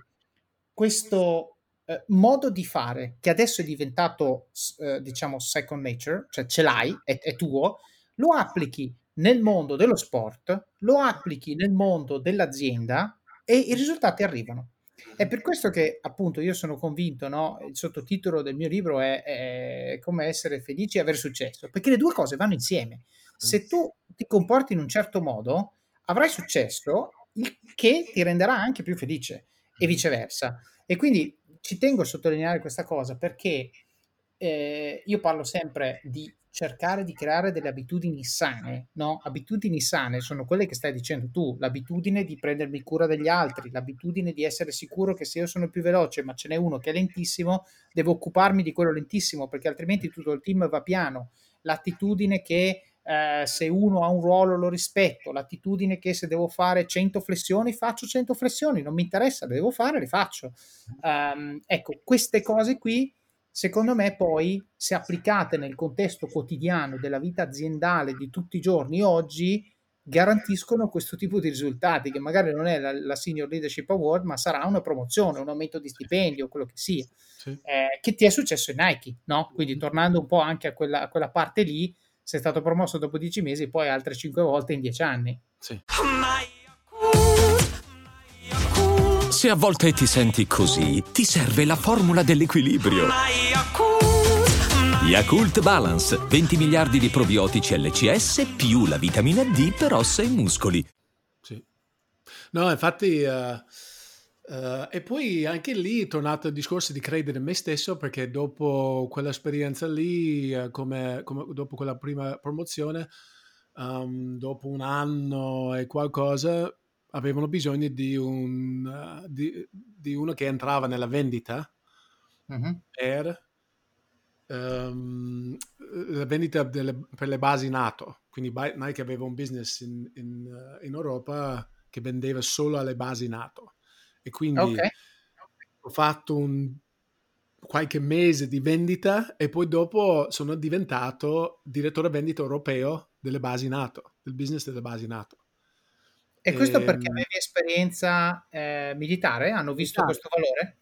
questo eh, modo di fare che adesso è diventato, eh, diciamo, second nature, cioè ce l'hai, è, è tuo, lo applichi nel mondo dello sport, lo applichi nel mondo dell'azienda e i risultati arrivano. È per questo che appunto io sono convinto, no? il sottotitolo del mio libro è, è, come essere felici e avere successo, perché le due cose vanno insieme. Se tu ti comporti in un certo modo, avrai successo, il che ti renderà anche più felice e viceversa. E quindi ci tengo a sottolineare questa cosa perché eh, io parlo sempre di cercare di creare delle abitudini sane, no? Abitudini sane sono quelle che stai dicendo tu, l'abitudine di prendermi cura degli altri, l'abitudine di essere sicuro che se io sono più veloce ma ce n'è uno che è lentissimo, devo occuparmi di quello lentissimo perché altrimenti tutto il team va piano. L'attitudine che eh, se uno ha un ruolo lo rispetto, l'attitudine che se devo fare 100 flessioni faccio 100 flessioni, non mi interessa, le devo fare, le faccio. Um, ecco, queste cose qui secondo me poi, se applicate nel contesto quotidiano della vita aziendale di tutti i giorni oggi, garantiscono questo tipo di risultati, che magari non è la, la Senior Leadership Award, ma sarà una promozione, un aumento di stipendio, quello che sia, sì. eh, che ti è successo in Nike, no? Quindi tornando un po' anche a quella, a quella parte lì, sei stato promosso dopo dieci mesi, poi altre cinque volte in dieci anni. Sì. Se a volte ti senti così, ti serve la formula dell'equilibrio. Yakult Balance, 20 miliardi di probiotici LCS più la vitamina D per ossa e muscoli. Sì. No, infatti... Uh... Uh, e poi anche lì è tornato il discorso di credere in me stesso perché dopo quell'esperienza lì, uh, come, come, dopo quella prima promozione, um, dopo un anno e qualcosa, avevano bisogno di, un, uh, di, di uno che entrava nella vendita uh-huh. per um, la vendita delle, per le basi NATO. Quindi Nike aveva un business in, in, uh, in Europa che vendeva solo alle basi NATO. E quindi okay. ho fatto un, qualche mese di vendita e poi dopo sono diventato direttore vendita europeo delle basi NATO, del business delle basi NATO. E questo perché ehm avevi esperienza eh, militare? Hanno visto militare. questo valore?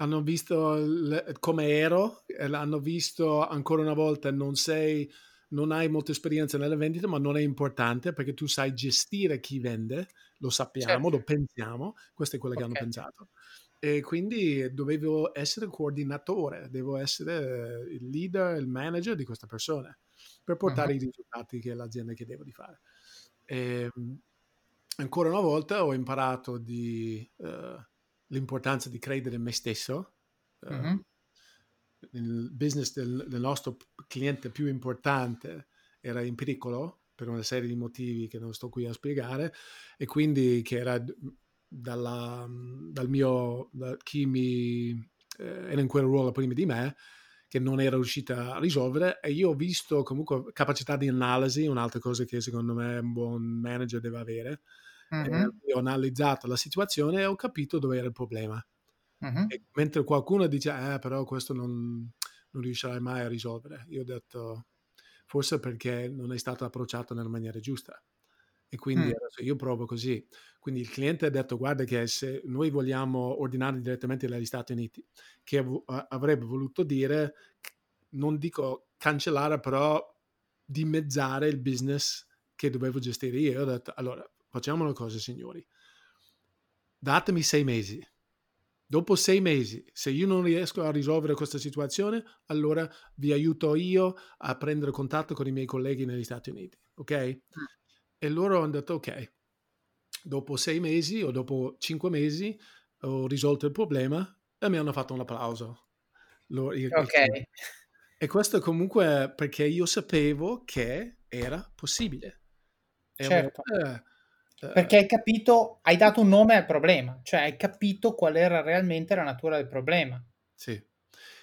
Hanno visto come ero, hanno visto ancora una volta non sei, non hai molta esperienza nelle vendite, ma non è importante perché tu sai gestire chi vende, lo sappiamo, certo. lo pensiamo, questo è quello okay. che hanno pensato. E quindi dovevo essere coordinatore, devo essere il leader, il manager di questa persona per portare uh-huh. i risultati che l'azienda chiedeva di fare. E, ehm, ancora una volta ho imparato di, uh, l'importanza di credere in me stesso. Uh, mm-hmm. Il business del, del, nostro cliente più importante era in pericolo per una serie di motivi che non sto qui a spiegare e quindi che era dalla, dal mio, da chi mi eh, era in quel ruolo prima di me, che non era riuscita a risolvere e io ho visto comunque capacità di analisi, un'altra cosa che secondo me un buon manager deve avere. Mm-hmm. ho analizzato la situazione e ho capito dove era il problema. Mm-hmm. mentre qualcuno dice, eh, però questo non, non riuscirai mai a risolvere, io ho detto, forse perché non è stato approcciato nella maniera giusta. E quindi mm. adesso io provo così. Quindi il cliente ha detto: Guarda, che se noi vogliamo ordinare direttamente dagli Stati Uniti, che av- avrebbe voluto dire, non dico cancellare, però dimezzare il business che dovevo gestire io. Io ho detto: Allora, facciamo una cosa, signori. Datemi sei mesi. Dopo sei mesi, se io non riesco a risolvere questa situazione, allora vi aiuto io a prendere contatto con i miei colleghi negli Stati Uniti. Ok? Mm. E loro hanno detto, ok, dopo sei mesi o dopo cinque mesi ho risolto il problema e mi hanno fatto un applauso. Loro, il, ok. E questo comunque perché io sapevo che era possibile. Certo. Eh, perché hai capito, hai dato un nome al problema, cioè hai capito qual era realmente la natura del problema. Sì.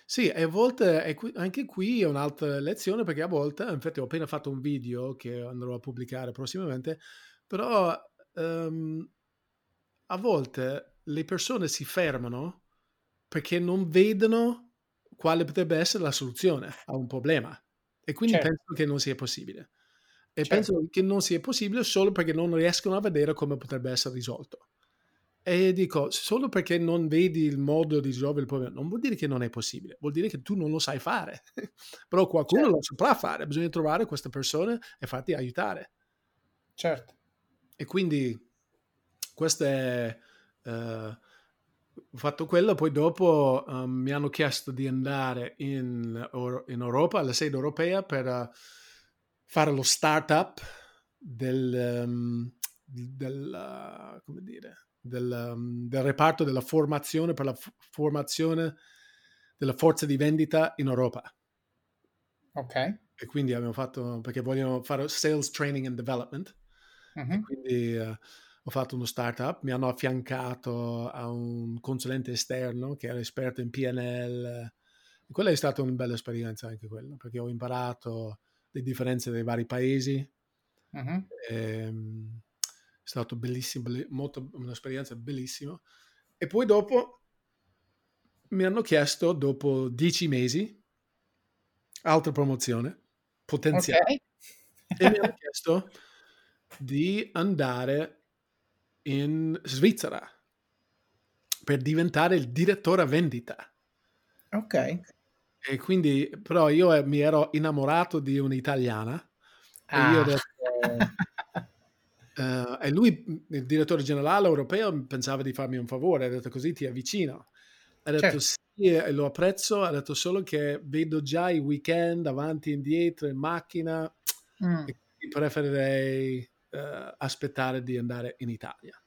Sì, e a volte anche qui è un'altra lezione perché a volte, infatti ho appena fatto un video che andrò a pubblicare prossimamente, però um, a volte le persone si fermano perché non vedono quale potrebbe essere la soluzione a un problema e quindi certo. pensano che non sia possibile. E certo. pensano che non sia possibile solo perché non riescono a vedere come potrebbe essere risolto. E dico, solo perché non vedi il modo di risolvere il problema, non vuol dire che non è possibile, vuol dire che tu non lo sai fare. Però qualcuno certo. lo saprà fare, bisogna trovare queste persone e farti aiutare. Certo. E quindi questo è... Uh, ho fatto quello, poi dopo um, mi hanno chiesto di andare in, in Europa, alla sede europea, per uh, fare lo startup del, um, del uh, come dire, del, um, del, reparto della formazione per la f- formazione della forza di vendita in Europa. Ok. E quindi abbiamo fatto, perché vogliono fare sales training and development. Uh-huh. quindi uh, ho fatto uno startup, mi hanno affiancato a un consulente esterno che era esperto in PNL. E quella è stata una bella esperienza anche quella, perché ho imparato le differenze dei vari paesi. Uh-huh. E, ehm, è stato bellissimo, molto, un'esperienza bellissima. E poi dopo mi hanno chiesto, dopo dieci mesi, altra promozione potenziale. Okay. e mi hanno chiesto di andare in Svizzera per diventare il direttore vendita. Ok. E quindi, però io eh, mi ero innamorato di un'italiana ah. e io ho ah. detto, Uh, e lui, il direttore generale europeo, pensava di farmi un favore, ha detto così ti avvicino. Ha detto certo. sì, e lo apprezzo, ha detto solo che vedo già i weekend avanti e indietro in macchina mm. e preferirei uh, aspettare di andare in Italia.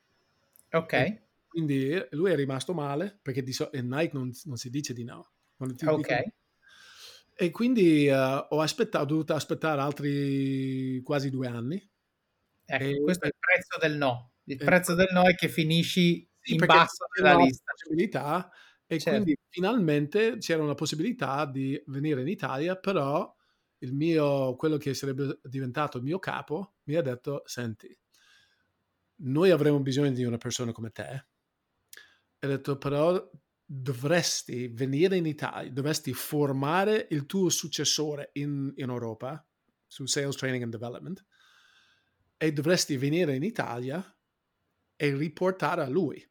Ok. E quindi lui è rimasto male perché di so- in Nike non, non, si dice di no. ok. Dicono... E quindi uh, ho, aspettato, ho dovuto aspettare altri quasi due anni Ecco, e, questo è il prezzo del no. Il prezzo del no è che finisci sì, in basso nella lista. Possibilità, e certo. quindi finalmente c'era una possibilità di venire in Italia, però il mio, quello che sarebbe diventato il mio capo mi ha detto, senti, noi avremo bisogno di una persona come te. E ha detto, però dovresti venire in Italia, dovresti formare il tuo successore in, in Europa su Sales Training and Development e dovresti venire in Italia e riportare a lui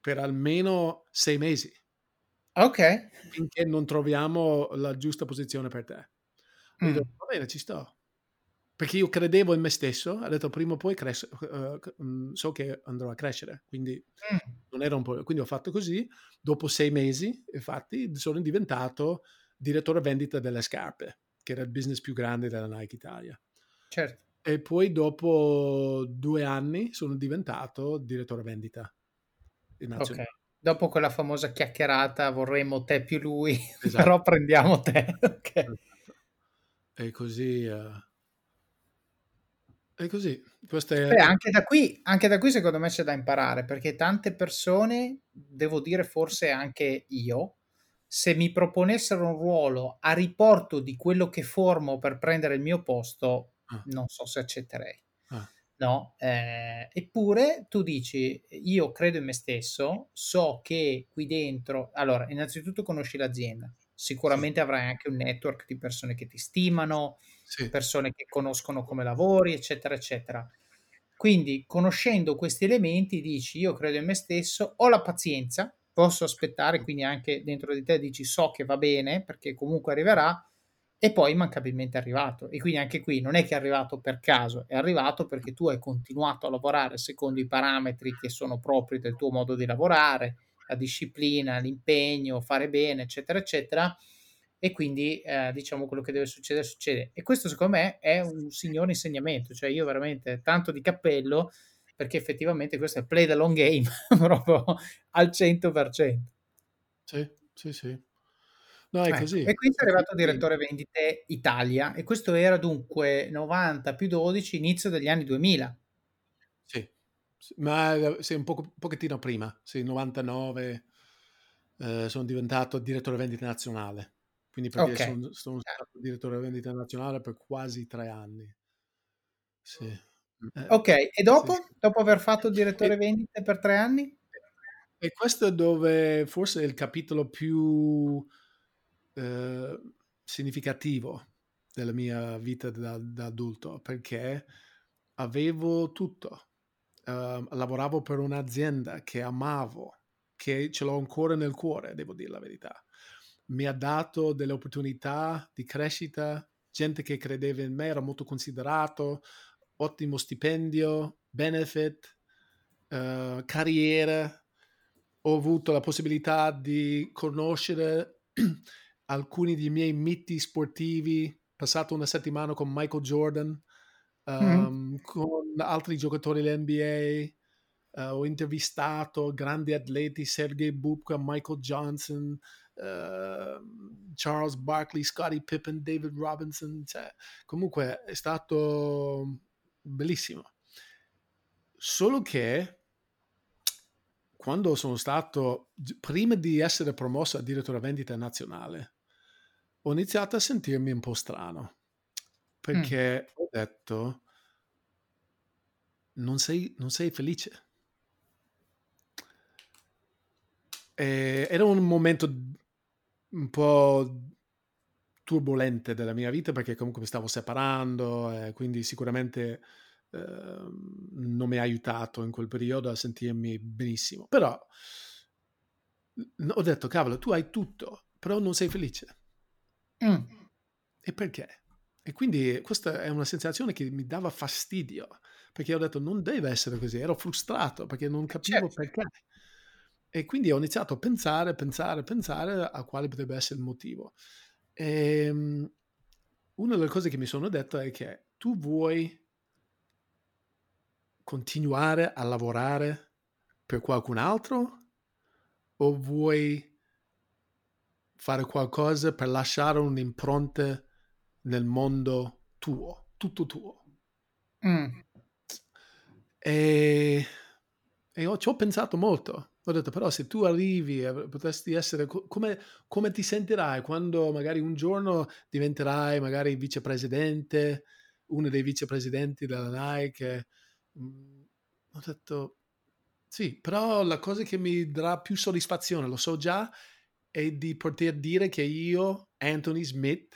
per almeno sei mesi. Ok. Finché non troviamo la giusta posizione per te. Mm. Dico, va bene, ci sto. Perché io credevo in me stesso, ho detto prima o poi cres- uh, so che andrò a crescere, quindi mm. non era un po'. Quindi ho fatto così. Dopo sei mesi, infatti, sono diventato direttore vendita delle scarpe, che era il business più grande della Nike Italia. Certo. E poi dopo due anni sono diventato direttore vendita. Ok. Dopo quella famosa chiacchierata vorremmo te più lui, esatto. però prendiamo te. okay. Esatto. E così... Uh... E così. È... Beh, anche, da qui, anche da qui secondo me c'è da imparare, perché tante persone, devo dire forse anche io, se mi proponessero un ruolo a riporto di quello che formo per prendere il mio posto, Ah. non so se accetterei. Ah. No? Eh, eppure tu dici, io credo in me stesso, so che qui dentro, allora, innanzitutto conosci l'azienda, sicuramente avrai anche un network di persone che ti stimano, Sì, persone che conoscono come lavori, eccetera, eccetera. Quindi, conoscendo questi elementi, dici: Io credo in me stesso, ho la pazienza, posso aspettare, quindi anche dentro di te dici: So che va bene perché comunque arriverà, e poi immancabilmente è arrivato. E quindi anche qui non è che è arrivato per caso, è arrivato perché tu hai continuato a lavorare secondo i parametri che sono propri del tuo modo di lavorare, la disciplina, l'impegno, fare bene, eccetera, eccetera e quindi eh, diciamo quello che deve succedere succede e questo secondo me è un signore insegnamento cioè io veramente tanto di cappello perché effettivamente questo è play the long game proprio al 100% sì, sì, sì. No, è Ecco, così. e quindi è arrivato direttore vendite Italia e questo era dunque 90 più 12 inizio degli anni 2000 Sì, ma sì, un, un pochettino prima, sì, 99 eh, sono diventato direttore vendita nazionale, quindi perché Ok. sono, sono stato direttore vendita nazionale per quasi tre anni. Sì. Eh, ok e dopo? sì, dopo aver fatto direttore E- vendite per tre anni? E questo è dove forse è il capitolo più eh, significativo della mia vita da, da adulto, perché avevo tutto. Eh, lavoravo per un'azienda che amavo, che ce l'ho ancora nel cuore, devo dire la verità. Mi ha dato delle opportunità di crescita, gente che credeva in me, era molto considerato, ottimo stipendio, benefit, eh, carriera. Ho avuto la possibilità di conoscere alcuni dei miei miti sportivi, passato una settimana con Michael Jordan, um, con altri giocatori dell'NBA, uh, ho intervistato grandi atleti, Sergei Bubka, Michael Johnson, uh, Charles Barkley, Scottie Pippen, David Robinson, cioè, comunque è stato bellissimo. Solo che quando sono stato, prima di essere promosso a direttore vendita nazionale, ho iniziato a sentirmi un po' strano perché mm. ho detto non sei, non sei felice. E era un momento un po' turbolente della mia vita perché comunque mi stavo separando e quindi sicuramente eh, non mi ha aiutato in quel periodo a sentirmi benissimo. Però ho detto, cavolo, tu hai tutto, però non sei felice. Mm. E perché? E quindi questa è una sensazione che mi dava fastidio, perché ho detto non deve essere così, ero frustrato perché non capivo certo. perché. E quindi ho iniziato a pensare, pensare, pensare a quale potrebbe essere il motivo. E una delle cose che mi sono detto è che tu vuoi continuare a lavorare per qualcun altro o vuoi fare qualcosa per lasciare un'impronta nel mondo tuo, tutto tuo. Mm. E, e ho, ci ho pensato molto. Ho detto, però, se tu arrivi, potresti essere come, come ti sentirai quando magari un giorno diventerai magari vicepresidente, uno dei vicepresidenti della Nike. Ho detto, sì, però la cosa che mi darà più soddisfazione, lo so già, è di poter dire che io, Anthony Smith,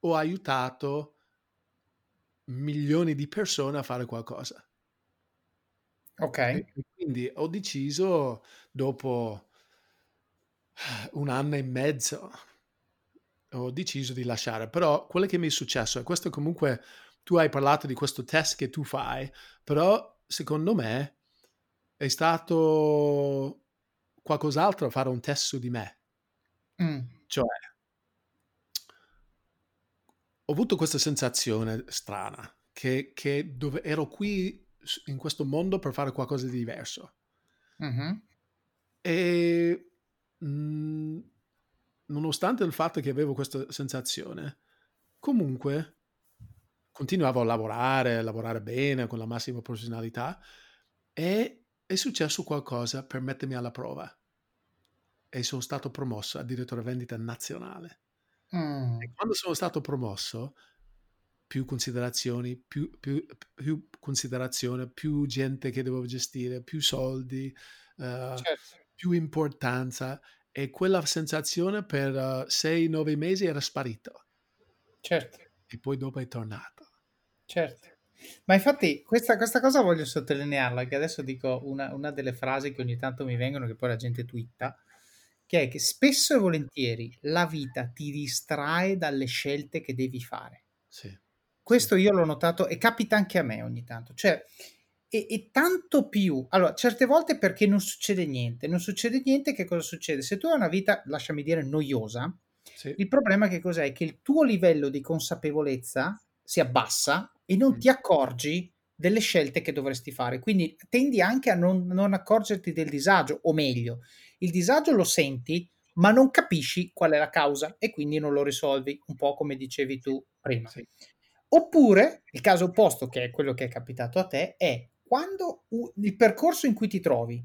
ho aiutato milioni di persone a fare qualcosa. Ok. Quindi ho deciso, dopo un anno e mezzo, ho deciso di lasciare. Però quello che mi è successo, e questo comunque, tu hai parlato di questo test che tu fai, però secondo me è stato qualcos'altro a fare un test su di me. Mm. Cioè, ho avuto questa sensazione strana, che, che dove ero qui in questo mondo per fare qualcosa di diverso. Mm-hmm. E mh, nonostante il fatto che avevo questa sensazione, comunque continuavo a lavorare, a lavorare bene, con la massima professionalità, e è successo qualcosa per mettermi alla prova. e sono stato promosso a vendita nazionale. Mm. Quando sono stato promosso, più considerazioni, più, più, più considerazione, più gente che devo gestire, più soldi, uh, Certo, più importanza e quella sensazione per 6-9 mesi era sparita certo, e poi dopo è tornata. certo. Ma infatti questa, questa cosa voglio sottolinearla, che adesso dico una, una delle frasi che ogni tanto mi vengono, che poi la gente twitta, che è che spesso e volentieri la vita ti distrae dalle scelte che devi fare. Sì. Questo io l'ho notato e capita anche a me ogni tanto. Cioè, e, e, tanto più. Allora, certe volte perché non succede niente. Non succede niente, che cosa succede? Se tu hai una vita, lasciami dire, noiosa, Sì. il problema che cos'è? Che il tuo livello di consapevolezza si abbassa e non Mm. ti accorgi delle scelte che dovresti fare. Quindi tendi anche a non, non accorgerti del disagio, o meglio, il disagio lo senti, ma non capisci qual è la causa e quindi non lo risolvi, un po' come dicevi tu prima. Sì. Oppure, il caso opposto, che è quello che è capitato a te, è quando il percorso in cui ti trovi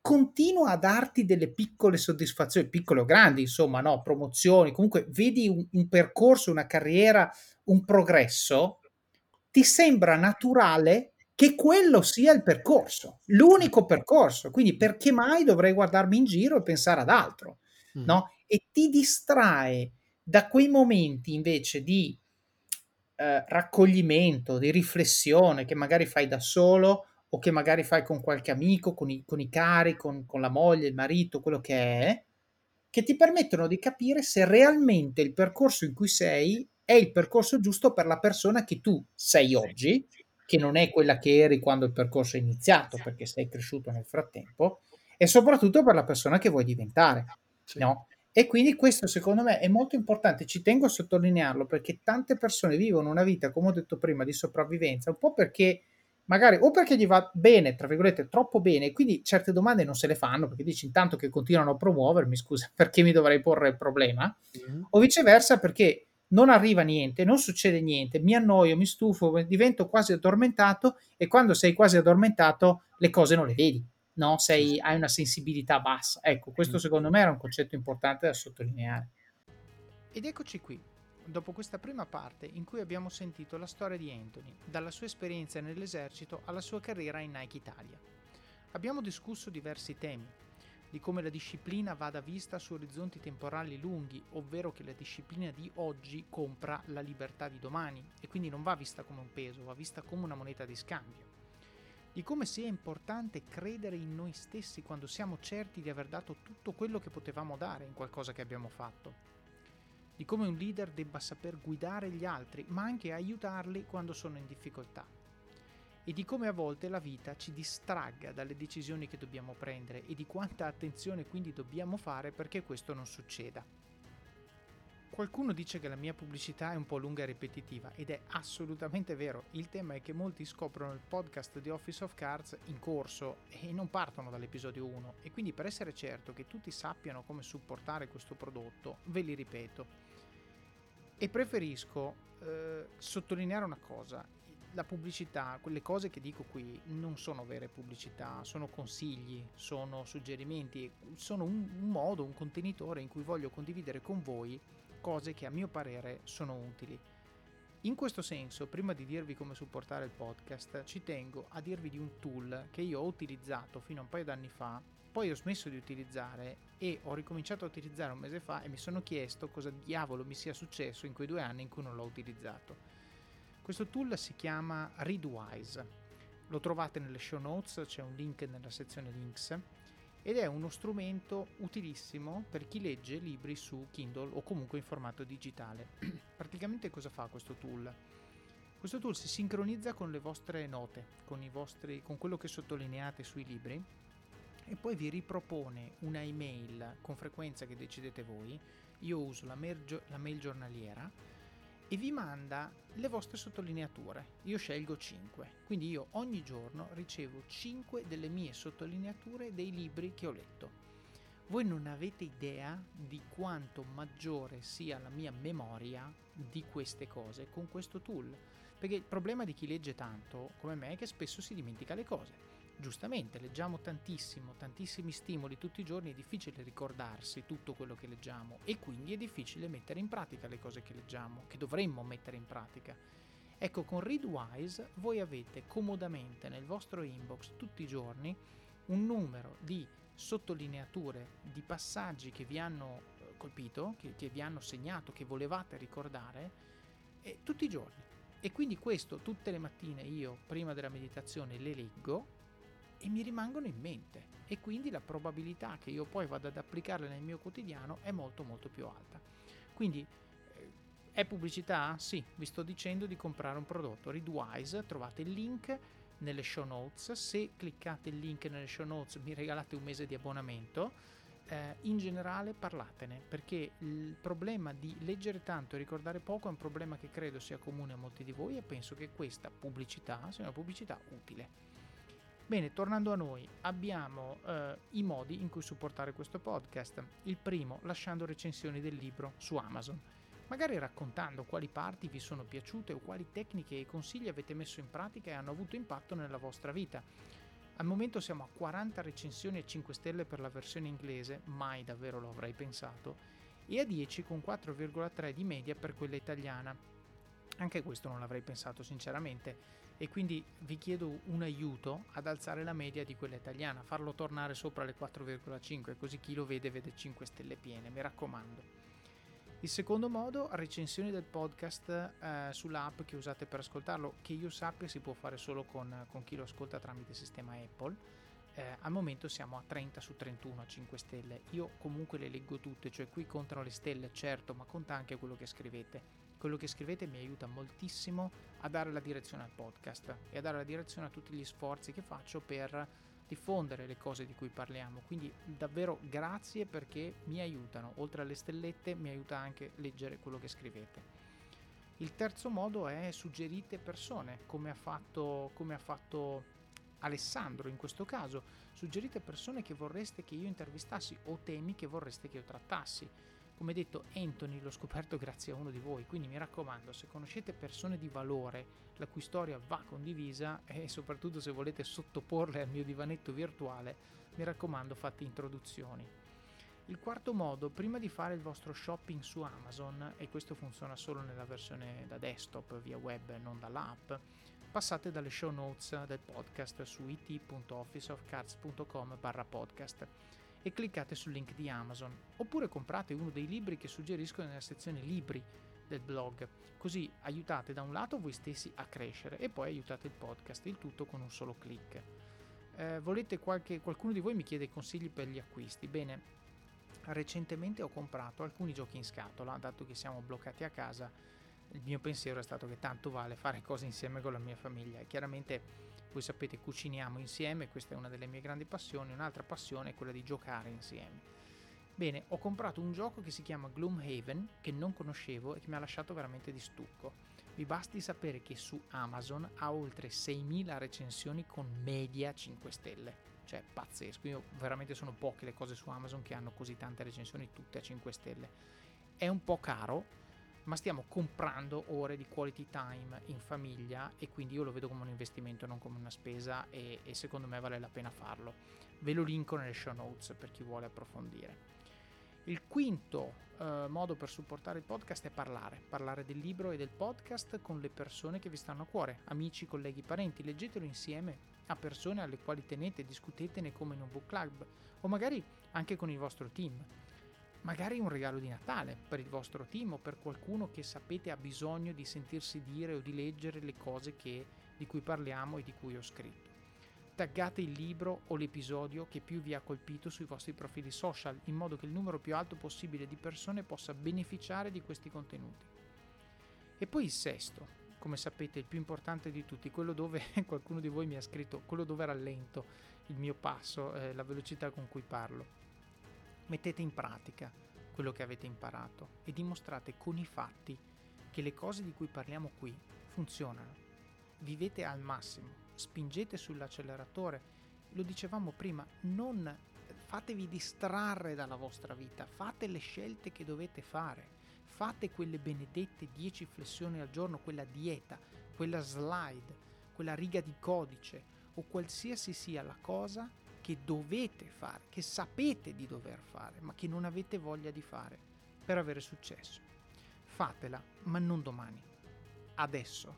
continua a darti delle piccole soddisfazioni, piccole o grandi, insomma, no, promozioni, comunque vedi un, un percorso, una carriera, un progresso, ti sembra naturale che quello sia il percorso, l'unico percorso. Quindi perché mai dovrei guardarmi in giro e pensare ad altro? Mm. no? E ti distrae da quei momenti invece di eh, raccoglimento, di riflessione che magari fai da solo o che magari fai con qualche amico, con i, con i cari, con, con la moglie, il marito, quello che è, che ti permettono di capire se realmente il percorso in cui sei è il percorso giusto per la persona che tu sei oggi, che non è quella che eri quando il percorso è iniziato, perché sei cresciuto nel frattempo, e soprattutto per la persona che vuoi diventare. No? E quindi questo secondo me è molto importante, ci tengo a sottolinearlo perché tante persone vivono una vita, come ho detto prima, di sopravvivenza, un po' perché magari o perché gli va bene, tra virgolette, troppo bene, e quindi certe domande non se le fanno perché dici intanto che continuano a promuovermi, scusa, perché mi dovrei porre il problema? Mhm. O viceversa perché non arriva niente, non succede niente, mi annoio, mi stufo, divento quasi addormentato e quando sei quasi addormentato le cose non le vedi no? Sei, hai una sensibilità bassa. Ecco, questo secondo me era un concetto importante da sottolineare. Ed eccoci qui, dopo questa prima parte in cui abbiamo sentito la storia di Anthony, dalla sua esperienza nell'esercito alla sua carriera in Nike Italia. Abbiamo discusso diversi temi, di come la disciplina vada vista su orizzonti temporali lunghi, ovvero che la disciplina di oggi compra la libertà di domani e quindi non va vista come un peso, va vista come una moneta di scambio di come sia importante credere in noi stessi quando siamo certi di aver dato tutto quello che potevamo dare in qualcosa che abbiamo fatto, di come un leader debba saper guidare gli altri, ma anche aiutarli quando sono in difficoltà, e di come a volte la vita ci distragga dalle decisioni che dobbiamo prendere e di quanta attenzione quindi dobbiamo fare perché questo non succeda. Qualcuno dice che la mia pubblicità è un po' lunga e ripetitiva ed è assolutamente vero. Il tema è che molti scoprono il podcast di Office of Cards in corso e non partono dall'episodio 1 e quindi per essere certo che tutti sappiano come supportare questo prodotto ve li ripeto. E preferisco eh, sottolineare una cosa. La pubblicità, quelle cose che dico qui non sono vere pubblicità, sono consigli, sono suggerimenti, sono un, modo, un contenitore in cui voglio condividere con voi cose che a mio parere sono utili. In questo senso, prima di dirvi come supportare il podcast, ci tengo a dirvi di un tool che io ho utilizzato fino a un paio d'anni fa, poi ho smesso di utilizzare e ho ricominciato a utilizzare un mese fa e mi sono chiesto cosa diavolo mi sia successo in quei due anni in cui non l'ho utilizzato. Questo tool si chiama Readwise, lo trovate nelle show notes, c'è un link nella sezione links ed è uno strumento utilissimo per chi legge libri su Kindle o comunque in formato digitale. Praticamente cosa fa questo tool? Questo tool si sincronizza con le vostre note, con, vostri, con quello che sottolineate sui libri e poi vi ripropone una email con frequenza che decidete voi. Io uso la mail, la mail giornaliera e vi manda le vostre sottolineature. Io scelgo 5, quindi io ogni giorno ricevo 5 delle mie sottolineature dei libri che ho letto. Voi non avete idea di quanto maggiore sia la mia memoria di queste cose con questo tool. Perché il problema di chi legge tanto, come me, è che spesso si dimentica le cose. Giustamente, leggiamo tantissimo, tantissimi stimoli tutti i giorni, è difficile ricordarsi tutto quello che leggiamo e quindi è difficile mettere in pratica le cose che leggiamo, che dovremmo mettere in pratica. Ecco, con Readwise voi avete comodamente nel vostro inbox tutti i giorni un numero di sottolineature, di passaggi che vi hanno eh, colpito, che, che vi hanno segnato, che volevate ricordare, eh, tutti i giorni. E quindi questo tutte le mattine io, prima della meditazione, le leggo e mi rimangono in mente e quindi la probabilità che io poi vada ad applicarle nel mio quotidiano è molto molto più alta. Quindi eh, è pubblicità? Sì, vi sto dicendo di comprare un prodotto. Readwise, trovate il link nelle show notes. Se cliccate il link nelle show notes mi regalate un mese di abbonamento. Eh, in generale parlatene perché il problema di leggere tanto e ricordare poco è un problema che credo sia comune a molti di voi e penso che questa pubblicità sia una pubblicità utile. Bene, tornando a noi, abbiamo eh, i modi in cui supportare questo podcast. Il primo, lasciando recensioni del libro su Amazon, magari raccontando quali parti vi sono piaciute o quali tecniche e consigli avete messo in pratica e hanno avuto impatto nella vostra vita. Al momento siamo a 40 recensioni e 5 stelle per la versione inglese, mai davvero lo avrei pensato, e a 10 con 4,3 di media per quella italiana. Anche questo non l'avrei pensato sinceramente e quindi vi chiedo un aiuto ad alzare la media di quella italiana, farlo tornare sopra le 4,5 così chi lo vede vede 5 stelle piene, mi raccomando. Il secondo modo, recensioni del podcast eh, sull'app che usate per ascoltarlo, che io sappia si può fare solo con, con chi lo ascolta tramite sistema Apple. Eh, al momento siamo a 30 su 31 a 5 stelle. Io comunque le leggo tutte, cioè qui contano le stelle, certo, ma conta anche quello che scrivete quello che scrivete mi aiuta moltissimo a dare la direzione al podcast e a dare la direzione a tutti gli sforzi che faccio per diffondere le cose di cui parliamo. Quindi davvero grazie perché mi aiutano, oltre alle stellette mi aiuta anche leggere quello che scrivete. Il terzo modo è suggerite persone, come ha fatto, come ha fatto Alessandro in questo caso, suggerite persone che vorreste che io intervistassi o temi che vorreste che io trattassi come detto, Anthony l'ho scoperto grazie a uno di voi, quindi mi raccomando, se conoscete persone di valore la cui storia va condivisa e soprattutto se volete sottoporle al mio divanetto virtuale, mi raccomando fate introduzioni. Il quarto modo, prima di fare il vostro shopping su Amazon, e questo funziona solo nella versione da desktop via web non dall'app, passate dalle show notes del podcast su it.officeofcards.com podcast e cliccate sul link di Amazon, oppure comprate uno dei libri che suggerisco nella sezione libri del blog, così aiutate da un lato voi stessi a crescere e poi aiutate il podcast, il tutto con un solo clic. Eh, volete qualche, qualcuno di voi mi chiede consigli per gli acquisti? Bene, recentemente ho comprato alcuni giochi in scatola, dato che siamo bloccati a casa, il mio pensiero è stato che tanto vale fare cose insieme con la mia famiglia e chiaramente voi sapete, cuciniamo insieme, questa è una delle mie grandi passioni, un'altra passione è quella di giocare insieme. Bene, ho comprato un gioco che si chiama Gloomhaven, che non conoscevo e che mi ha lasciato veramente di stucco. Vi basti sapere che su Amazon ha oltre 6.000 recensioni con media 5 stelle. Cioè, pazzesco. Io veramente sono poche le cose su Amazon che hanno così tante recensioni, tutte a 5 stelle. È un po' caro, ma stiamo comprando ore di quality time in famiglia e quindi io lo vedo come un investimento, non come una spesa e, e secondo me vale la pena farlo. Ve lo linko nelle show notes per chi vuole approfondire. Il quinto eh, modo per supportare il podcast è parlare, parlare del libro e del podcast con le persone che vi stanno a cuore, amici, colleghi, parenti, leggetelo insieme a persone alle quali tenete, discutetene come in un book club o magari anche con il vostro team magari un regalo di Natale per il vostro team o per qualcuno che sapete ha bisogno di sentirsi dire o di leggere le cose che, di cui parliamo e di cui ho scritto. Taggate il libro o l'episodio che più vi ha colpito sui vostri profili social in modo che il numero più alto possibile di persone possa beneficiare di questi contenuti. E poi il sesto, come sapete il più importante di tutti, quello dove qualcuno di voi mi ha scritto, quello dove rallento il mio passo, eh, la velocità con cui parlo Mettete in pratica quello che avete imparato e dimostrate con i fatti che le cose di cui parliamo qui funzionano. Vivete al massimo, spingete sull'acceleratore. Lo dicevamo prima, non fatevi distrarre dalla vostra vita, fate le scelte che dovete fare, fate quelle benedette 10 flessioni al giorno, quella dieta, quella slide, quella riga di codice o qualsiasi sia la cosa che dovete fare, che sapete di dover fare, ma che non avete voglia di fare per avere successo. Fatela, ma non domani. Adesso.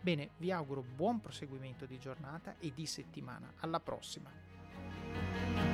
Bene, vi auguro buon proseguimento di giornata e di settimana. Alla prossima!